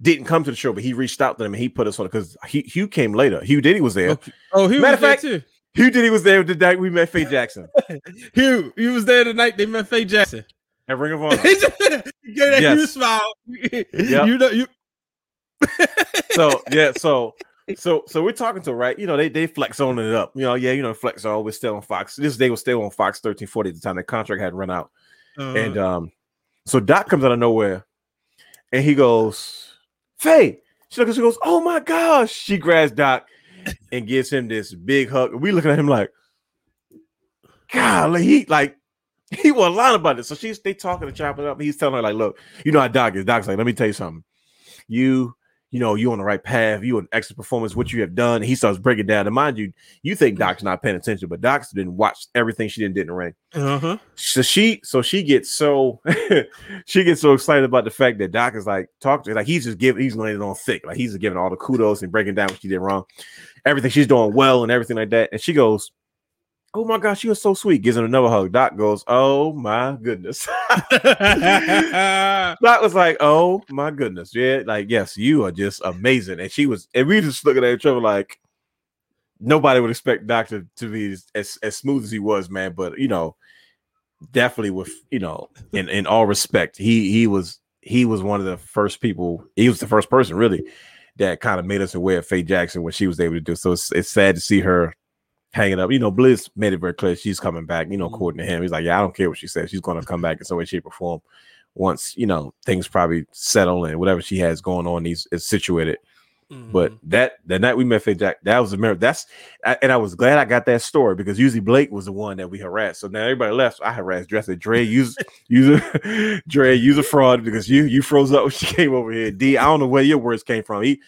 didn't come to the show, but he reached out to them and he put us on it because Hugh came later. Hugh Diddy was there. Okay. Oh, he Matter was of there fact- too. Hugh Diddy was there the day we met Faye Jackson Hugh, he was there the night they met Faye Jackson. at Ring of Honor. he just gave that Yes. huge smile. Yep. You know, you so yeah, so so so we're talking to right. You know, they they flex on it up. You know, yeah, you know, flex on. We're still on Fox. This day was still on Fox 1340 at the time. The contract had run out. Uh, And um, so Doc comes out of nowhere and he goes, Faye. She looks, she goes, Oh my gosh. She grabs Doc and gives him this big hug. We looking at him like, God, he like he was lying about it. So she's they talking and chopping it up. He's telling her, like, look, you know how Doc is. Doc's like, let me tell you something. You, you know, you on the right path, you an excellent performance, what you have done. He starts breaking down. And mind you, you think Doc's not paying attention, but Doc's didn't watch everything she didn't did in the ring uh-huh. so she so she gets so she gets so excited about the fact that Doc is like talk to like he's just giving he's laying it on thick like he's just giving all the kudos and breaking down what she did wrong everything she's doing well and everything like that and she goes oh my gosh she was so sweet. Gives him another hug. Doc goes oh my goodness. Doc was like oh my goodness. Yeah like yes you are just amazing. And she was and we just looking at each other like nobody would expect Doc to, to be as, as, smooth as he was man. But you know definitely with you know in in all respect he he was he was one of the first people he was the first person really that kind of made us aware of Faye Jackson what she was able to do so. It's, it's sad to see her hanging up you know Blizz made it very clear she's coming back you know Mhm. according to him he's like yeah I don't care what she says she's going to come back in some way shape or form once you know things probably settle and whatever she has going on is, is situated but Mm-hmm. that that night we met Faye Jack, that was a miracle. That's I, and I was glad I got that story because usually Blake was the one that we harassed. So now everybody left. So I harassed Dress said, Dre, use use a Dre, use a fraud because you you froze up when she came over here. D, I don't know where your words came from. He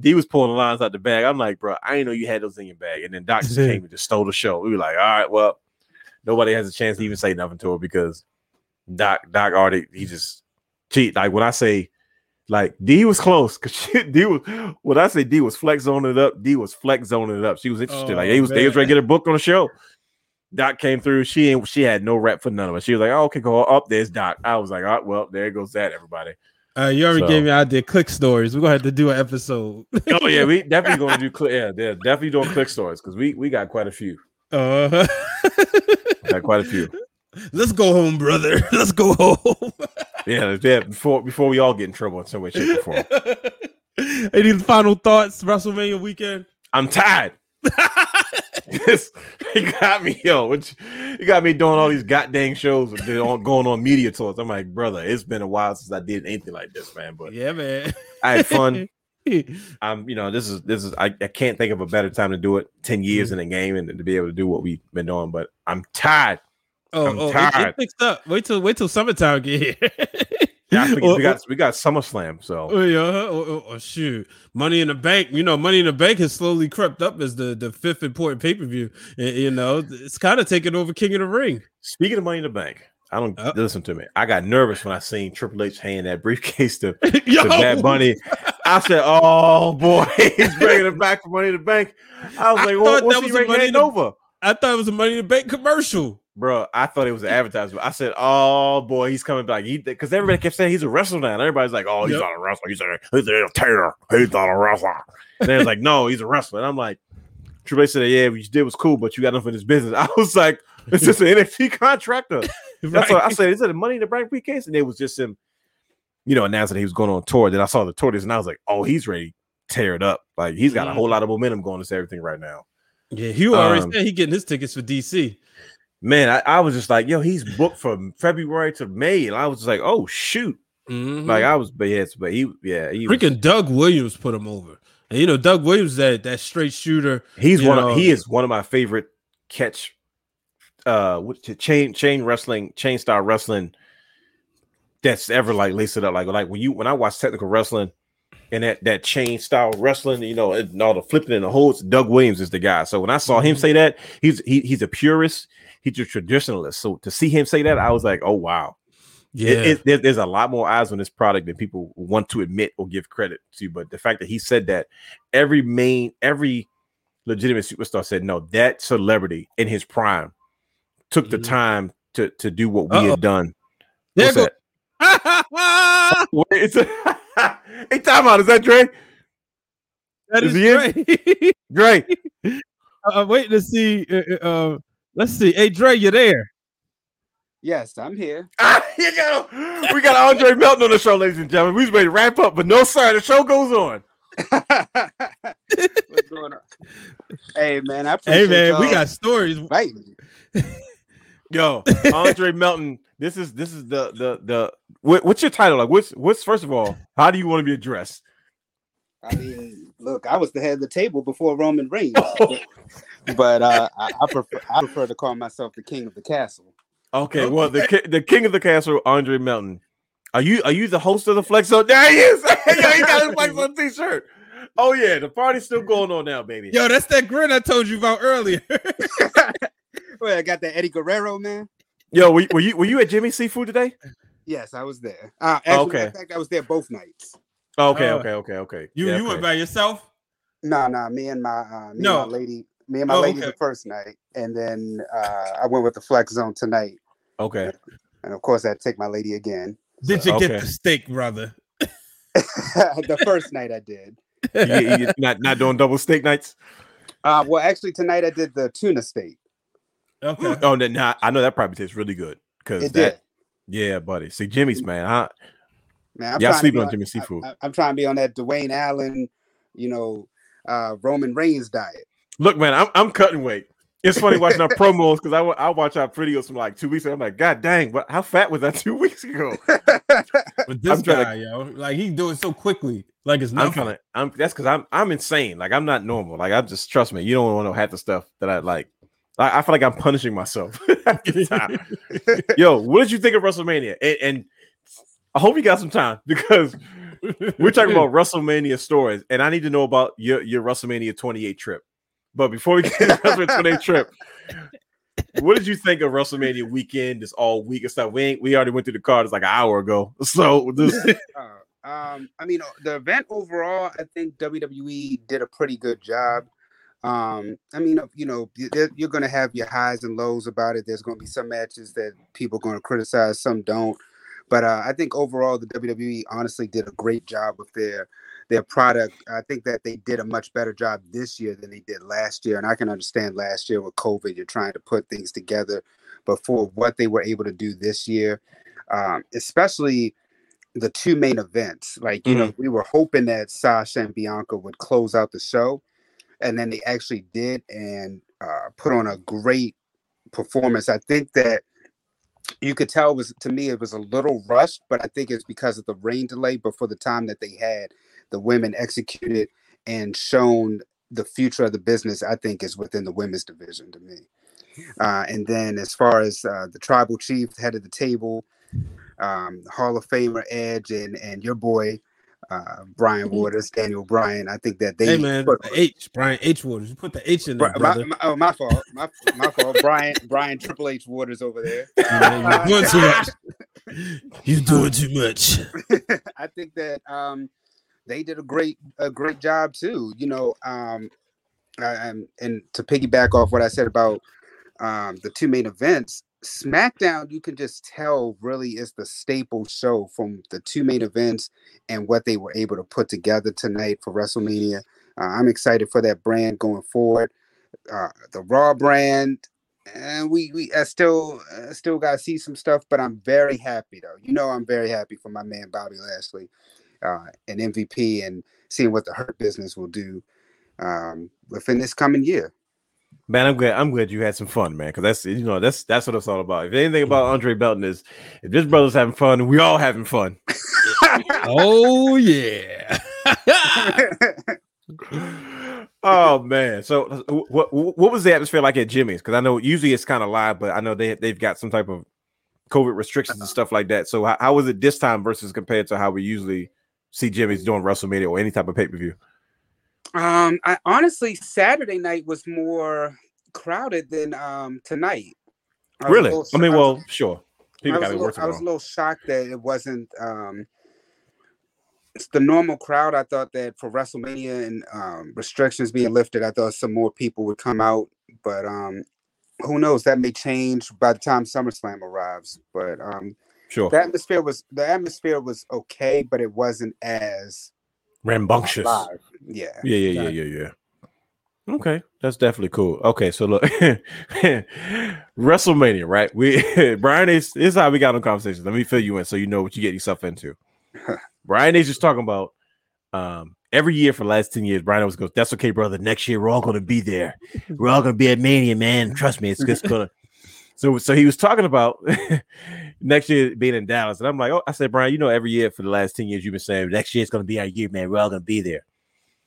D was pulling the lines out the bag. I'm like, bro, I didn't know you had those in your bag. And then Doc just came and just stole the show. We were like, all right, well, nobody has a chance to even say nothing to her because Doc Doc already he just cheat. Like when I say Like D was close because D was when I say D was flex zoning it up, D was flex zoning it up. She was interested. Oh, like they was they was ready to get a book on the show. Doc came through. She ain't she had no rep for none of us. She was like, oh, okay, go up. There's Doc. I was like, oh, well, there goes that, everybody. Uh, you already So- gave me an idea. Click stories. We're gonna have to do an episode. Oh yeah, we definitely gonna do click. Yeah, they're definitely doing click stories because we we got quite a few. Uh, Got quite a few. let's go home, brother. Let's go home. Yeah, yeah. Before before we all get in trouble in some way, shape, or form. Any final thoughts? WrestleMania weekend. I'm tired. This he got me, yo. Which he got me doing all these goddamn shows on going on media tours. I'm like, brother, it's been a while since I did anything like this, man. But Yeah, man. I had fun. I'm, you know, this is this is I, I can't think of a better time to do it. Ten years mm-hmm. in the game and to be able to do what we've been doing. But I'm tired. Oh, I'm oh it- tired. It, picks up. Wait till wait till summertime get here. Yeah, Or- we got we got SummerSlam. So Oh yeah, oh, oh, oh, shoot! Money in the Bank, you know, Money in the Bank has slowly crept up as the the fifth important pay per view. You know, it's kind of taking over King of the Ring. speaking of Money in the Bank, I don't Uh. listen to me. I got nervous when I seen Triple H hand that briefcase to Yo, to Bad Bunny. I said, "Oh boy, he's bringing it back for Money in the Bank." I was I like, well, that "What's was he bringing Money it in the- over?" I thought it was a Money in the Bank commercial. Bro, I thought it was an advertisement. I said, "Oh boy, he's coming back." He because everybody kept saying he's a wrestler now. And everybody's like, "Oh, he's Yep. not a wrestler. He's a he's a entertainer. He's not a wrestler." And they're like, "No, he's a wrestler." And I'm like, Triple H said, "Yeah, what you did was cool, but you got nothing in this business." I was like, "It's just an NXT contractor." That's what I said. Is it a Money in the Bank briefcase? And it was just him, you know, announcing that he was going on tour. Then I saw the tour and I was like, "Oh, he's ready tear it up. Like he's got a whole lot of momentum going into everything right now." Yeah, Hugh already Um, said he getting his tickets for DC. Man, I, I was just like, "Yo, he's booked from February to May," and I was just like, "Oh shoot!" Mhm. Like I was, but yes, but he, yeah, he was, freaking Doug Williams put him over. And you know, Doug Williams that that straight shooter. he's one. know- of, he is one of my favorite catch, uh, chain chain wrestling, chain style wrestling. That's ever like lace it up like like when you when I watch technical wrestling and that that chain style wrestling, you know, and all the flipping and the holds. Doug Williams is the guy. So when I saw him Mhm. say that, he's he, he's a purist. He's a traditionalist. So to see him say that, I was like, oh wow. Yeah, It, it, there- there's a lot more eyes on this product than people want to admit or give credit to. But the fact that he said that every main, every legitimate superstar said no, that celebrity in his prime took the Mhm. time to to do what we Uh-oh. had done. There What's go- that? It's a, hey, time out. Is that Dre? that Is is he in? great. Dre. I'm waiting to see. Uh, uh, let's see. Hey, Dre, you there? Yes, I'm here. Ah, you go. We got Andre Melton on the show, ladies and gentlemen. We was ready to wrap up, but no, sir. The show goes on. What's going on? Hey man, I Hey, appreciate man, we y'all got stories. inviting me. Yo, Andre Melton. This is this is the the the what, what's your title? Like what's what's first of all, how do you want to be addressed? I mean, look, I was the head of the table before Roman Reigns, but, but, uh, I, I prefer I prefer to call myself the king of the castle. Okay, well the ki- the king of the castle, Andre Melton. Are you are you the host of the Flex Zone? There he is. Yo, he got his Flex Zone t-shirt. Oh yeah, the party's still going on now, baby. Yo, that's that grin I told you about earlier. Well, I got that Eddie Guerrero man. Yo, were, were you were you at Jimmy Seafood today? Yes, I was there. Uh, actually, Okay. in fact, I was there both nights. Okay, Oh. okay, okay, okay. you Yeah, you went by yourself? No, no, me and my uh, me No. and my lady, me and my Oh, lady okay. the first night, and then uh, I went with the Flex Zone tonight, Okay. and of course, I would take my lady again. Did you Okay. get the steak, brother? the first night I did. You, you- you not not doing double steak nights? Uh, well, actually, tonight I did the tuna steak. Okay. Oh, no, nah, I know that probably tastes really good because It that. did. Yeah, buddy. See, Jimmy's man. I, Man, I'm Y'all trying to sleeping be on Jimmy Seafood. I, am trying to be on that Dwayne Allen, you know, uh, Roman Reigns diet. Look, man, I'm I'm cutting weight. It's funny watching our promos because I I watch our videos from like two weeks ago. I'm like, God dang, but how fat was that two weeks ago? But this I'm trying to- guy, yo, like he do it so quickly, like it's I'm nothing. trying to. I'm that's because I'm I'm insane. Like I'm not normal. Like I just trust me. You don't want to know half the stuff that I like. I, I feel like I'm punishing myself. half the time. Yo, what did you think of WrestleMania? And, and I hope you got some time because we're talking about WrestleMania stories, and I need to know about your your WrestleMania 28 trip. But before we get to the WrestleMania 28 trip, what did you think of WrestleMania weekend? This all week and stuff. We ain't we already went through the card. It's like an hour ago. So this, Uh, Um, I mean, the event overall, I think WWE did a pretty good job. Um, I mean, you know, you're going to have your highs and lows about it. There's going to be some matches that people are going to criticize, some don't. But uh, I think overall, the WWE honestly did a great job with their their product. I think that they did a much better job this year than they did last year. And I can understand last year with COVID, you're trying to put things together. But for what they were able to do this year, um, especially the two main events, like you know, we were hoping that Sasha and Bianca would close out the show, and then they actually did and uh, put on a great performance. I think that you could tell it was to me it was a little rushed, but I think it's because of the rain delay. But for the time that they had, the women executed and shown the future of the business. I think is within the women's division to me. Uh, and then as far as uh, the tribal chief head of the table, um, Hall of Famer Edge and and your boy uh, Brian Waters, Daniel Bryan. I think that they Hey man, put- the H Brian H Waters. You put the H in there, my, my- oh, my fault. My, my fault. Brian Brian Triple H Waters over there. You're doing too much. You're doing too much. I think that um, they did a great a great job too. You know, um, I- um, and to piggyback off what I said about um, the two main events, SmackDown, you can just tell really is the staple show from the two main events and what they were able to put together tonight for WrestleMania. Uh, I'm excited for that brand going forward. Uh, the Raw brand, and we we I still uh, still got to see some stuff, but I'm very happy though. You know, I'm very happy for my man Bobby Lashley, uh, and MVP, and seeing what the Hurt Business will do um, within this coming year. Man, I'm glad. I'm glad you had some fun, man. Because that's you know that's that's what it's all about. If anything about Andre Melton is, if this brother's having fun, we all having fun. Oh yeah. oh man. So what what was the atmosphere like at Jimmy's? Because I know usually it's kind of live, but I know they they've got some type of COVID restrictions and stuff like that. So how, how was it this time versus compared to how we usually see Jimmy's doing WrestleMania or any type of pay per view? Um, I honestly Saturday night was more crowded than um tonight. I Really? I mean, well, sure. I People was, got a to work little, I was a little shocked that it wasn't um it's the normal crowd. I thought that for WrestleMania and um restrictions being lifted, I thought some more people would come out, but um who knows? That may change by the time SummerSlam arrives. But um Sure. the atmosphere was the atmosphere was okay, but it wasn't as Rambunctious. live. Yeah. Yeah, yeah, yeah, yeah, yeah. Okay, that's definitely cool. Okay, so look, WrestleMania, right? We Brian is this is how we got on conversation. Let me fill you in so you know what you get yourself into. Brian is just talking about um every year for the last 10 years. Brian always goes, That's okay, brother. Next year we're all gonna be there. We're all gonna be at Mania, man. Trust me, it's just gonna so so he was talking about next year being in Dallas, and I'm like, oh, I said, Brian, you know, every year for the last 10 years, you've been saying next year it's gonna be our year, man. We're all gonna be there.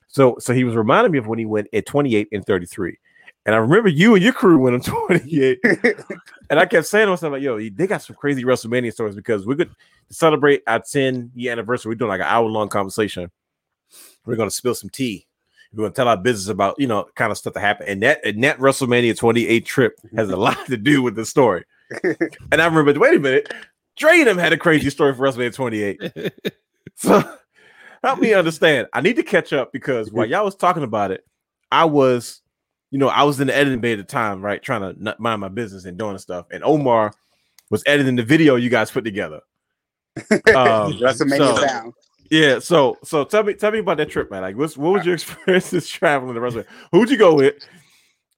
So so he was reminding me of when he went at 28 and 33. And I remember you and your crew went on 28. and I kept saying to myself, like, yo, they got some crazy WrestleMania stories because we're going to celebrate our 10 year anniversary. We're doing like an hour long conversation. We're going to spill some tea. We're going to tell our business about, you know, kind of stuff that happened. And that, and that WrestleMania 28 trip has a lot to do with the story. and I remember, wait a minute, Dre and them had a crazy story for WrestleMania 28. So help me understand. I need to catch up because while y'all was talking about it, I was, you know, I was in the editing bay at the time, right, trying to mind my business and doing stuff. And Omar was editing the video you guys put together. Um, WrestleMania so- bound. Yeah, so so tell me tell me about that trip, man. Like, what's what was your experiences traveling the rest of it? Who'd you go with?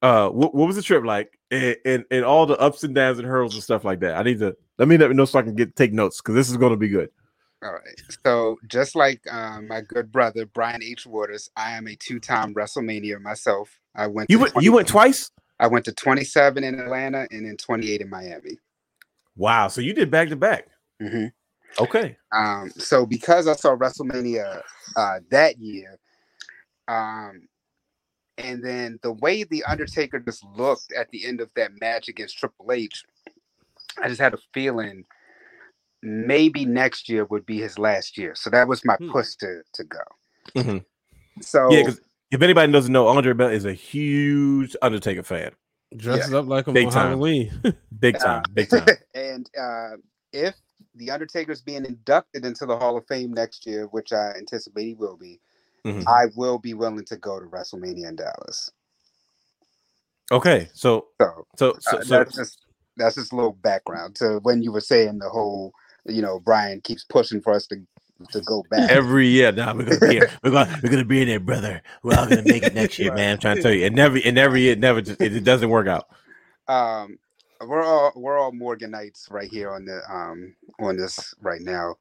Uh, what, what was the trip like, and, and and all the ups and downs and hurdles and stuff like that? I need to let me let me know so I can get take notes because this is going to be good. All right. So just like um, my good brother Brian H. Waters, I am a two-time WrestleMania myself. I went. You went 20 you went twice. I went to 27 in Atlanta and then 28 in Miami. Wow, so you did back to back. Okay. Um, so because I saw WrestleMania uh, that year, um, and then the way the Undertaker just looked at the end of that match against Triple H, I just had a feeling maybe next year would be his last year. So that was my Hmm. push to to go. Mhm. So Yeah, because if anybody doesn't know, Andre Bell is a huge Undertaker fan. Dresses up like him Big on time. Halloween. Big time, big time. and uh, if the Undertaker's being inducted into the Hall of Fame next year, which I anticipate he will be, Mhm. I will be willing to go to WrestleMania in Dallas. Okay, so So, so so, uh, so that's just that's just a little background to when you were saying the whole, you know, Brian keeps pushing for us to to go back. every year now we're gonna be we're gonna we're gonna be in there, brother. We're all gonna make it next year, man. I'm trying to tell you, and never and every year it never just it, it doesn't work out. um we're all we're all Morganites right here on the um on this right now.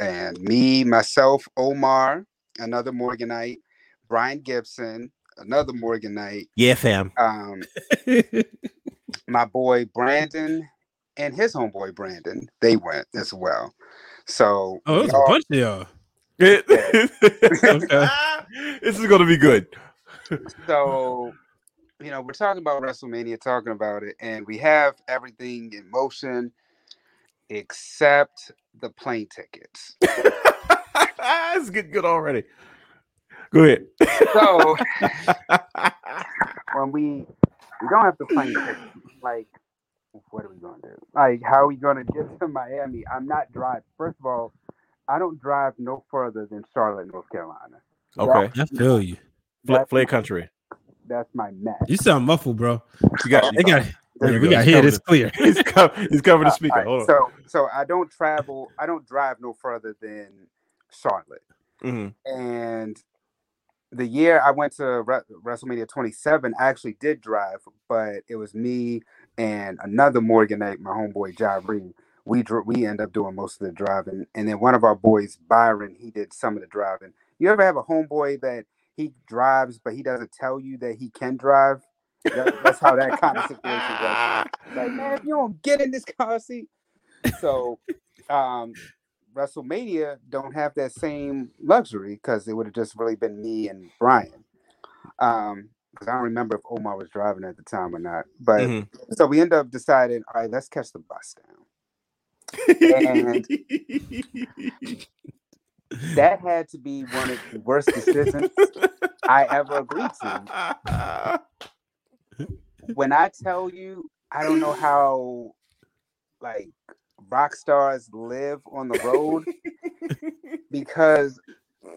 And me, myself, Omar, another Morganite, Brian Gibson, another Morganite, Yeah, fam. um, my boy Brandon and his homeboy Brandon, they went as well. So Oh, it's a bunch of y'all. It this is gonna be good. so you know, we're talking about WrestleMania, talking about it, and we have everything in motion except the plane tickets. it's getting good already. Go ahead. So when we we don't have the plane tickets, like what are we gonna do? Like how are we gonna get to Miami? I'm not driving. First of all, I don't drive no further than Charlotte, North Carolina. okay. I feel you. Fla- That's, country. That's my max. You sound muffled, bro. You got. They got. There Yeah, you we go. got here. He's hear covered this clear. He's, co- he's covering the speaker. all right, Hold on. so so I don't travel. I don't drive no further than Charlotte. Mhm. And the year I went to Re- WrestleMania 27, I actually did drive, but it was me and another Morganite, my homeboy Jyree. We dr- we end up doing most of the driving, and then one of our boys, Byron, he did some of the driving. You ever have a homeboy that he drives, but he doesn't tell you that he can drive? That- that's how that kind of situation goes. Like, man, if you don't get in this car seat, so um, WrestleMania don't have that same luxury because it would have just really been me and Brian. Um, because I don't remember if Omar was driving at the time or not. But Mhm. so we end up deciding, all right, let's catch the bus down. And- That had to be one of the worst decisions I ever agreed to. When I tell you, I don't know how like rock stars live on the road because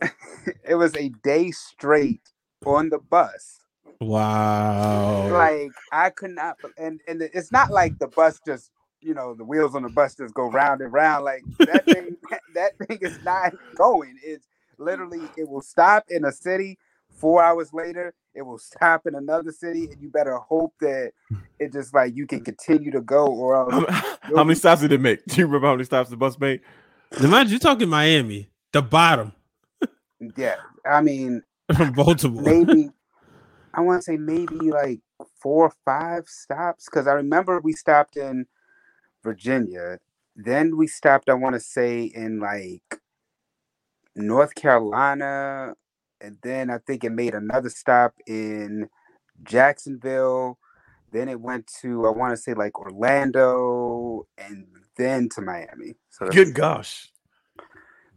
it was a day straight on the bus. Wow. Like I could not, and and it's not like the bus just you know the wheels on the bus just go round and round. Like that thing, that thing is not going. It's literally it will stop in a city. Four hours later, it will stop in another city, and you better hope that it just like you can continue to go, or else how, how many stops did it make? Do you remember how many stops the bus made? Imagine you're talking Miami, the bottom yeah. I mean, from Baltimore. maybe I want to say maybe like four or five stops because I remember we stopped in Virginia. Then we stopped, I want to say, in like North Carolina. And then I think it made another stop in Jacksonville. Then it went to, I want to say, like Orlando and then to Miami. So Good gosh.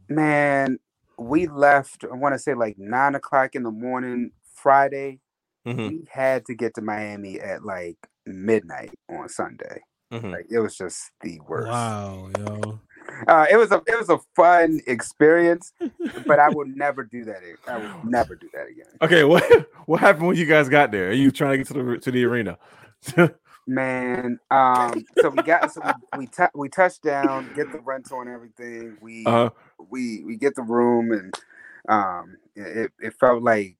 man, we left, I want to say, like nine o'clock in the morning Friday Mhm, we had to get to Miami at like midnight on Sunday. Mhm. Like it was just the worst. Wow, yo. Uh, it was a it was a fun experience, but I would never do that. ag- I would never do that again. Okay, what what happened when you guys got there? Are you trying to get to the to the arena? Man, um, so we got so we we, tou- we touched down, get the rental and everything. We uh we we get the room and um, it it felt like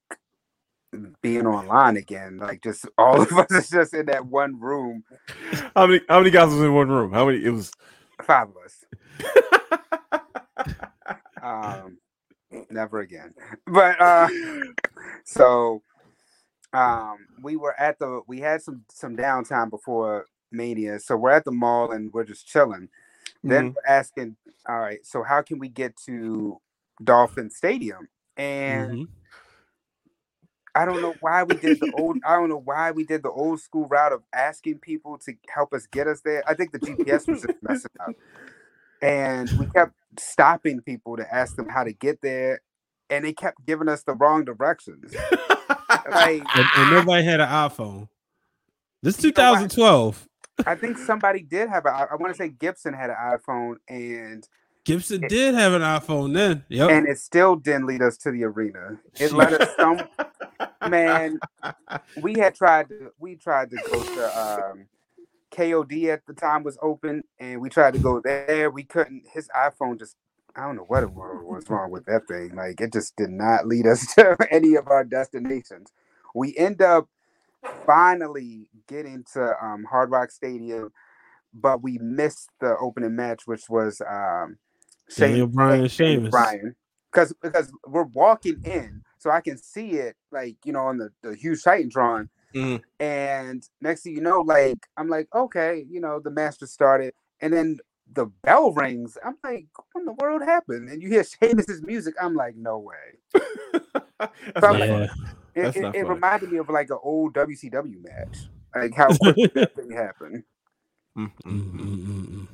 being online again. Like just all of us is just in that one room, How many how many guys was in one room? How many? It was. five of us. um never again but uh so um we were at the we had some some downtime before mania so we're at the mall and we're just chilling then Mhm. we're asking all right so how can we get to dolphin stadium and Mhm. I don't know why we did the old. I don't know why we did the old school route of asking people to help us get us there. I think the GPS was just messing up, and we kept stopping people to ask them how to get there, and they kept giving us the wrong directions. Like, And, and nobody had an iPhone. This You know what? 2012. I think somebody did have a. I want to say Gibson had an iPhone, and Gibson did have an iPhone then. Yep. and it still didn't lead us to the arena. It let us some man. We had tried to. We tried to go to um, KOD at the time was open, and we tried to go there. We couldn't. His iPhone just. I don't know what was, wrong with that thing. Like it just did not lead us to any of our destinations. We end up finally getting to um, Hard Rock Stadium, but we missed the opening match, which was um, Daniel Bryan and Sheamus. Bryan, because because we're walking in, so I can see it like you know on the the huge Titantron, Mhm. and next thing you know, like I'm like okay, you know the master started, and then the bell rings. I'm like, what in the world happened? And you hear Sheamus's music. I'm like, no way. That's From- not Yeah. funny. It, it, it reminded me of like an old WCW match, like how quick that thing happened. Mm, mm, Mm, mm. mm, mm, mm.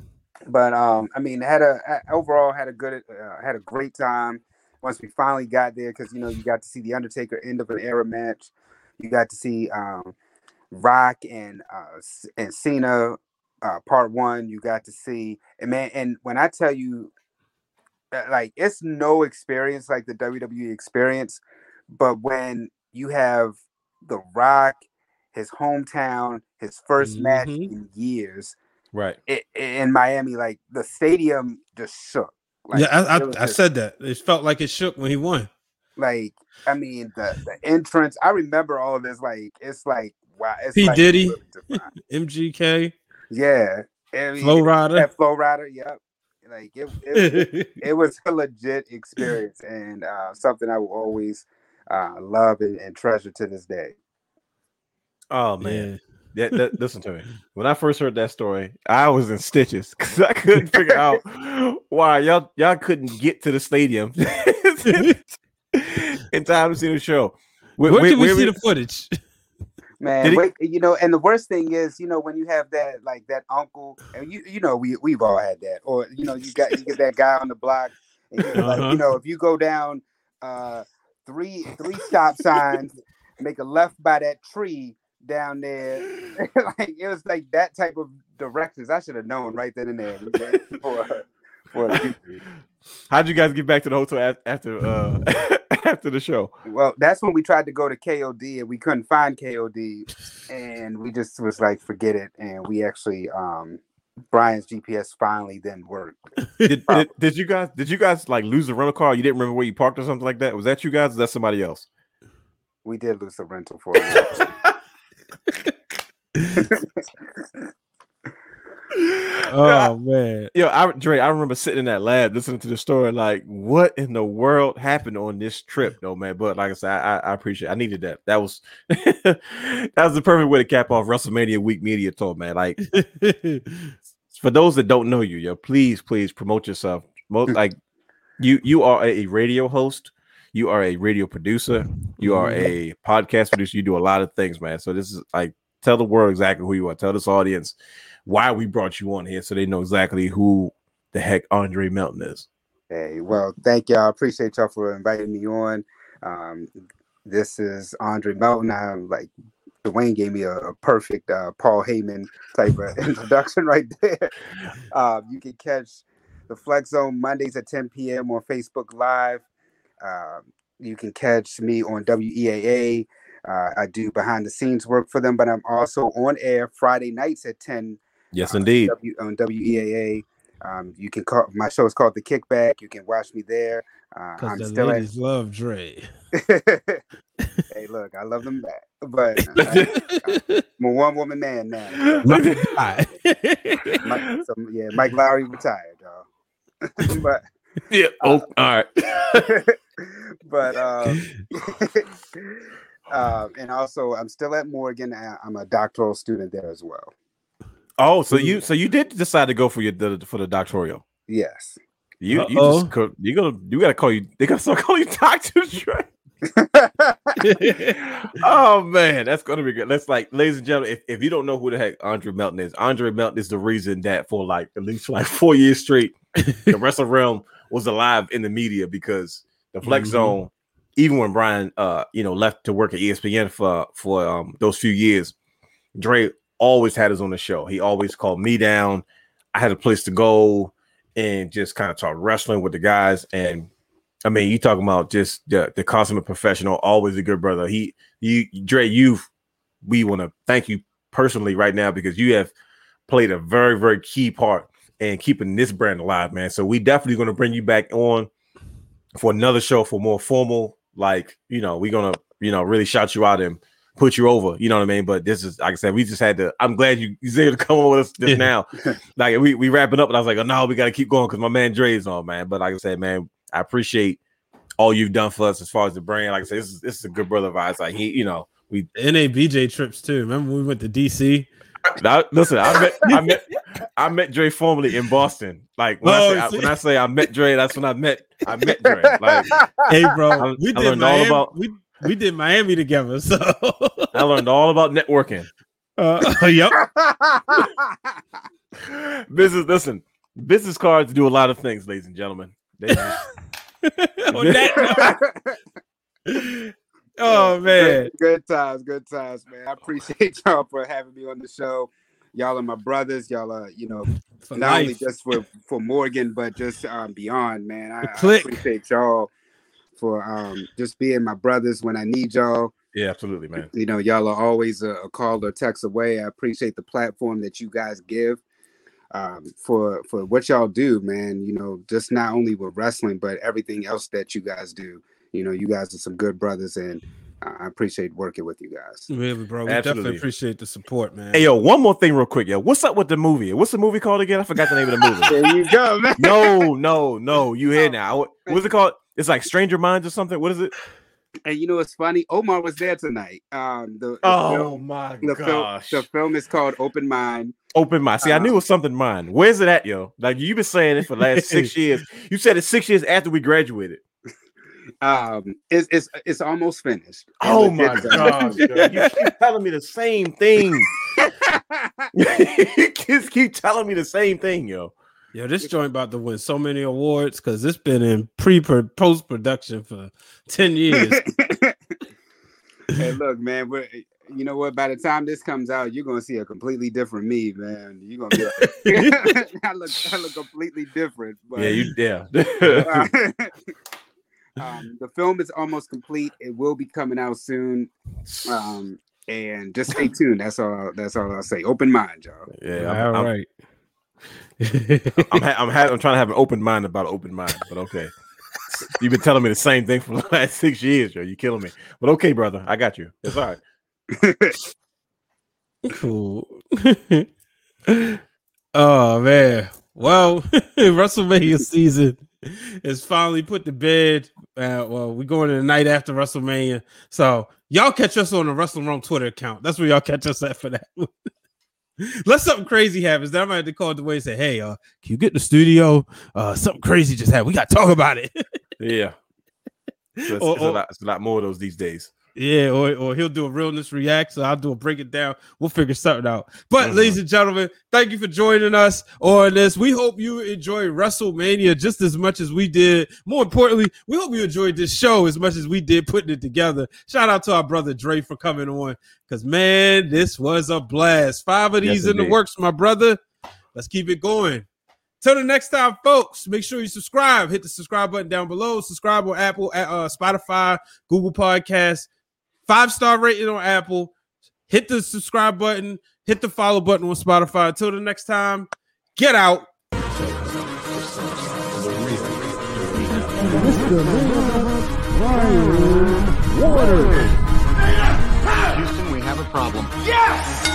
But um, I mean, had a a- overall had a good uh, had a great time once we finally got there because you know you got to see the Undertaker end of an era match, you got to see um, Rock and uh, and Cena uh, part one. You got to see and man, and when I tell you, uh, like it's no experience like the WWE experience, but when you have the Rock, his hometown, his 1st match Mhm. in years Right. i- in Miami, like the stadium just shook. Like, yeah, I, it was I, I said that. It felt like it shook when he won. like I mean the the entrance. I remember all of this. Like it's like wow. It's P. like Diddy. really. MGK, yeah. I mean, Flo Rida. Flo Rida. Yep. Like it, it, it was a legit experience and uh, something I will always uh, love and, and treasure to this day. Oh man. Man. Yeah, that, listen to me. When I first heard that story, I was in stitches because I couldn't figure out why y'all y'all couldn't get to the stadium in time to see the show. Where, Where, where- can we where see we- the footage? Man, he- wait, you know, and the worst thing is, you know, when you have that like that uncle, and you you know, we we've all had that, or you know, you got you get that guy on the block, and you're like, Uh-huh. you know, if you go down uh three three stop signs, make a left by that tree down there, like it was like that type of directions. I should have known right then and there for for. How'd you guys get back to the hotel after uh after the show? Well, that's when we tried to go to KOD and we couldn't find KOD, and we just was like, forget it. And we actually, um, Brian's GPS finally then worked. Did, did, did you guys did you guys like lose the rental car? You didn't remember where you parked or something like that? Was that you guys? Or that somebody else? We did lose the rental for. Oh man. Yo, I Dre, I remember sitting in that lab listening to the story, like, what in the world happened on this trip, though, man? But like I said, I, I appreciate. I needed that. That was that was the perfect way to cap off WrestleMania Week Media talk, man. Like for those that don't know you, yo, please, please promote yourself. Most like you, you are a radio host, you are a radio producer, you are mm-hmm. a podcast producer. You do a lot of things, man. So this is like tell the world exactly who you are. Tell this audience why we brought you on here, so they know exactly who the heck Andre Melton is. hey, well, thank y'all. I appreciate y'all for inviting me on. Um, this is Andre Melton. I'm like, Dwayne gave me a, a perfect uh, Paul Heyman type of introduction right there. Um, you can catch the Flex Zone Mondays at 10 p.m. on Facebook Live. Um, you can catch me on WEAA. Uh, I do behind the scenes work for them, but I'm also on air Friday nights at 10 Yes, uh, indeed. W, on WEAA. Um, you can call my show is called The Kickback. You can watch me there. Uh, Because I'm the still ladies love Dre. hey, look, I love them back, but I, am a one woman man now. Mike died. So, yeah, Mike Lowrey retired, y'all. but yeah. Oh, all right. but um, uh, and also I'm still at Morgan. I- I'm a doctoral student there as well. oh, so you so you did decide to go for your the, for the doctoral. Yes. You you Uh-oh. just co- you gonna you gotta call you they gotta start calling you Doctor Dre. oh man, that's gonna be good. Let's like, ladies and gentlemen, if, if you don't know who the heck Andre Melton is, Andre Melton is the reason that for like at least like four years straight, the Wrestling Wrealm was alive in the media because the Flex Mhm. Zone, even when Brian uh you know left to work at ESPN for for um those few years, Dre always had us on the show. He always called me down. I had a place to go and just kind of talk wrestling with the guys. And I mean, you talking about just the, the consummate professional, always a good brother. He, you, Dre, you, we want to thank you personally right now because you have played a very, very key part in keeping this brand alive, man. So we definitely going to bring you back on for another show for more formal, like you know, we're gonna you know really shout you out and put you over. You know what I mean? But this is like I said, we just had to. I'm glad you you to come on with us just Yeah. now. like we we wrapping up, and I was like, oh no, we got to keep going because my man Dre is on, man. But like I said, man, I appreciate all you've done for us as far as the brand. Like I said, this is this is a good brother of ours. Like he, you know, we NABJ trips too. Remember when we went to DC? I, listen, I met, I met, I met Dre formally in Boston. Like when, Oh, I say, I, when I say I met Dre, that's when I met, I met Dre. Like Hey, bro, I- we I did learned all Miami. about- we we did Miami together. So, I learned all about networking. uh, yep. business, listen, business cards do a lot of things, ladies and gentlemen. They just- On that note- oh man, Good, good times, good times, man. I appreciate y'all for having me on the show. Y'all are my brothers. Y'all are, you know, for not only just for for Morgan, but just um, beyond, man. I, The I appreciate y'all for um, just being my brothers when I need y'all. yeah, absolutely, man. You know, y'all are always a, a call or text away. I appreciate the platform that you guys give um, for for what y'all do, man. You know, just not only with wrestling, but everything else that you guys do. You know, you guys are some good brothers, and I appreciate working with you guys. Really, bro. We Absolutely. definitely appreciate the support, man. Hey, yo, one more thing, real quick, yo. What's up with the movie? What's the movie called again? I forgot the name of the movie. There you go, man. no, no, no. You here now? What's it called? It's like Stranger Minds or something. What is it? And you know what's funny? Omar was there tonight. Um, the, the Oh film, my the film, gosh! the film is called Open Mind. Open mind. See, I knew it was something mind. Where's it at, yo? Like you've been saying it for the last six years. You said it six years after we graduated. Um, it's it's it's almost finished. Oh my legit is gosh! almost. You keep telling me the same thing. you just keep telling me the same thing, yo. Yo, this joint about to win so many awards because it's been in pre post production for ten years. hey, look, man, we're, you know what? By the time this comes out, you're gonna see a completely different me, man. You're gonna be like, I look, I look completely different. But, Yeah, you yeah. Um, the film is almost complete. It will be coming out soon. Um, and just stay tuned. That's all. That's all I'll say. Open mind, y'all. yeah, I'm, All I'm, right. I'm, ha- I'm, ha- I'm trying to have an open mind about an open mind, but okay. You've been telling me the same thing for the last six years, yo. You're killing me. But okay, brother, I got you. It's all right. cool. oh man. Well, WrestleMania season is finally put to bed. Uh, well, we're going to the night after WrestleMania. So y'all catch us on the Wrestling Wrealm Twitter account. That's where y'all catch us at for that. Unless something crazy happens, then I might have to call Dwayne and say, Hey, uh, can you get in the studio? Uh, something crazy just happened. We gotta talk about it. Yeah. So it's, Or- it's a lot, it's a lot more of those these days. Yeah, or, or he'll do a realness react. So I'll do a break it down. We'll figure something out. But Mhm. ladies and gentlemen, thank you for joining us on this. We hope you enjoy WrestleMania just as much as we did. More importantly, we hope you enjoyed this show as much as we did putting it together. Shout out to our brother Dre for coming on. Cause man, this was a blast. Five of Yes, these in the works, my brother. Let's keep it going. Till the next time, folks, make sure you subscribe. Hit the subscribe button down below. Subscribe on Apple, uh, Spotify, Google Podcasts. Five star rating on Apple. Hit the subscribe button. Hit the follow button on Spotify. Until the next time, get out. Houston, we have a problem. Yes!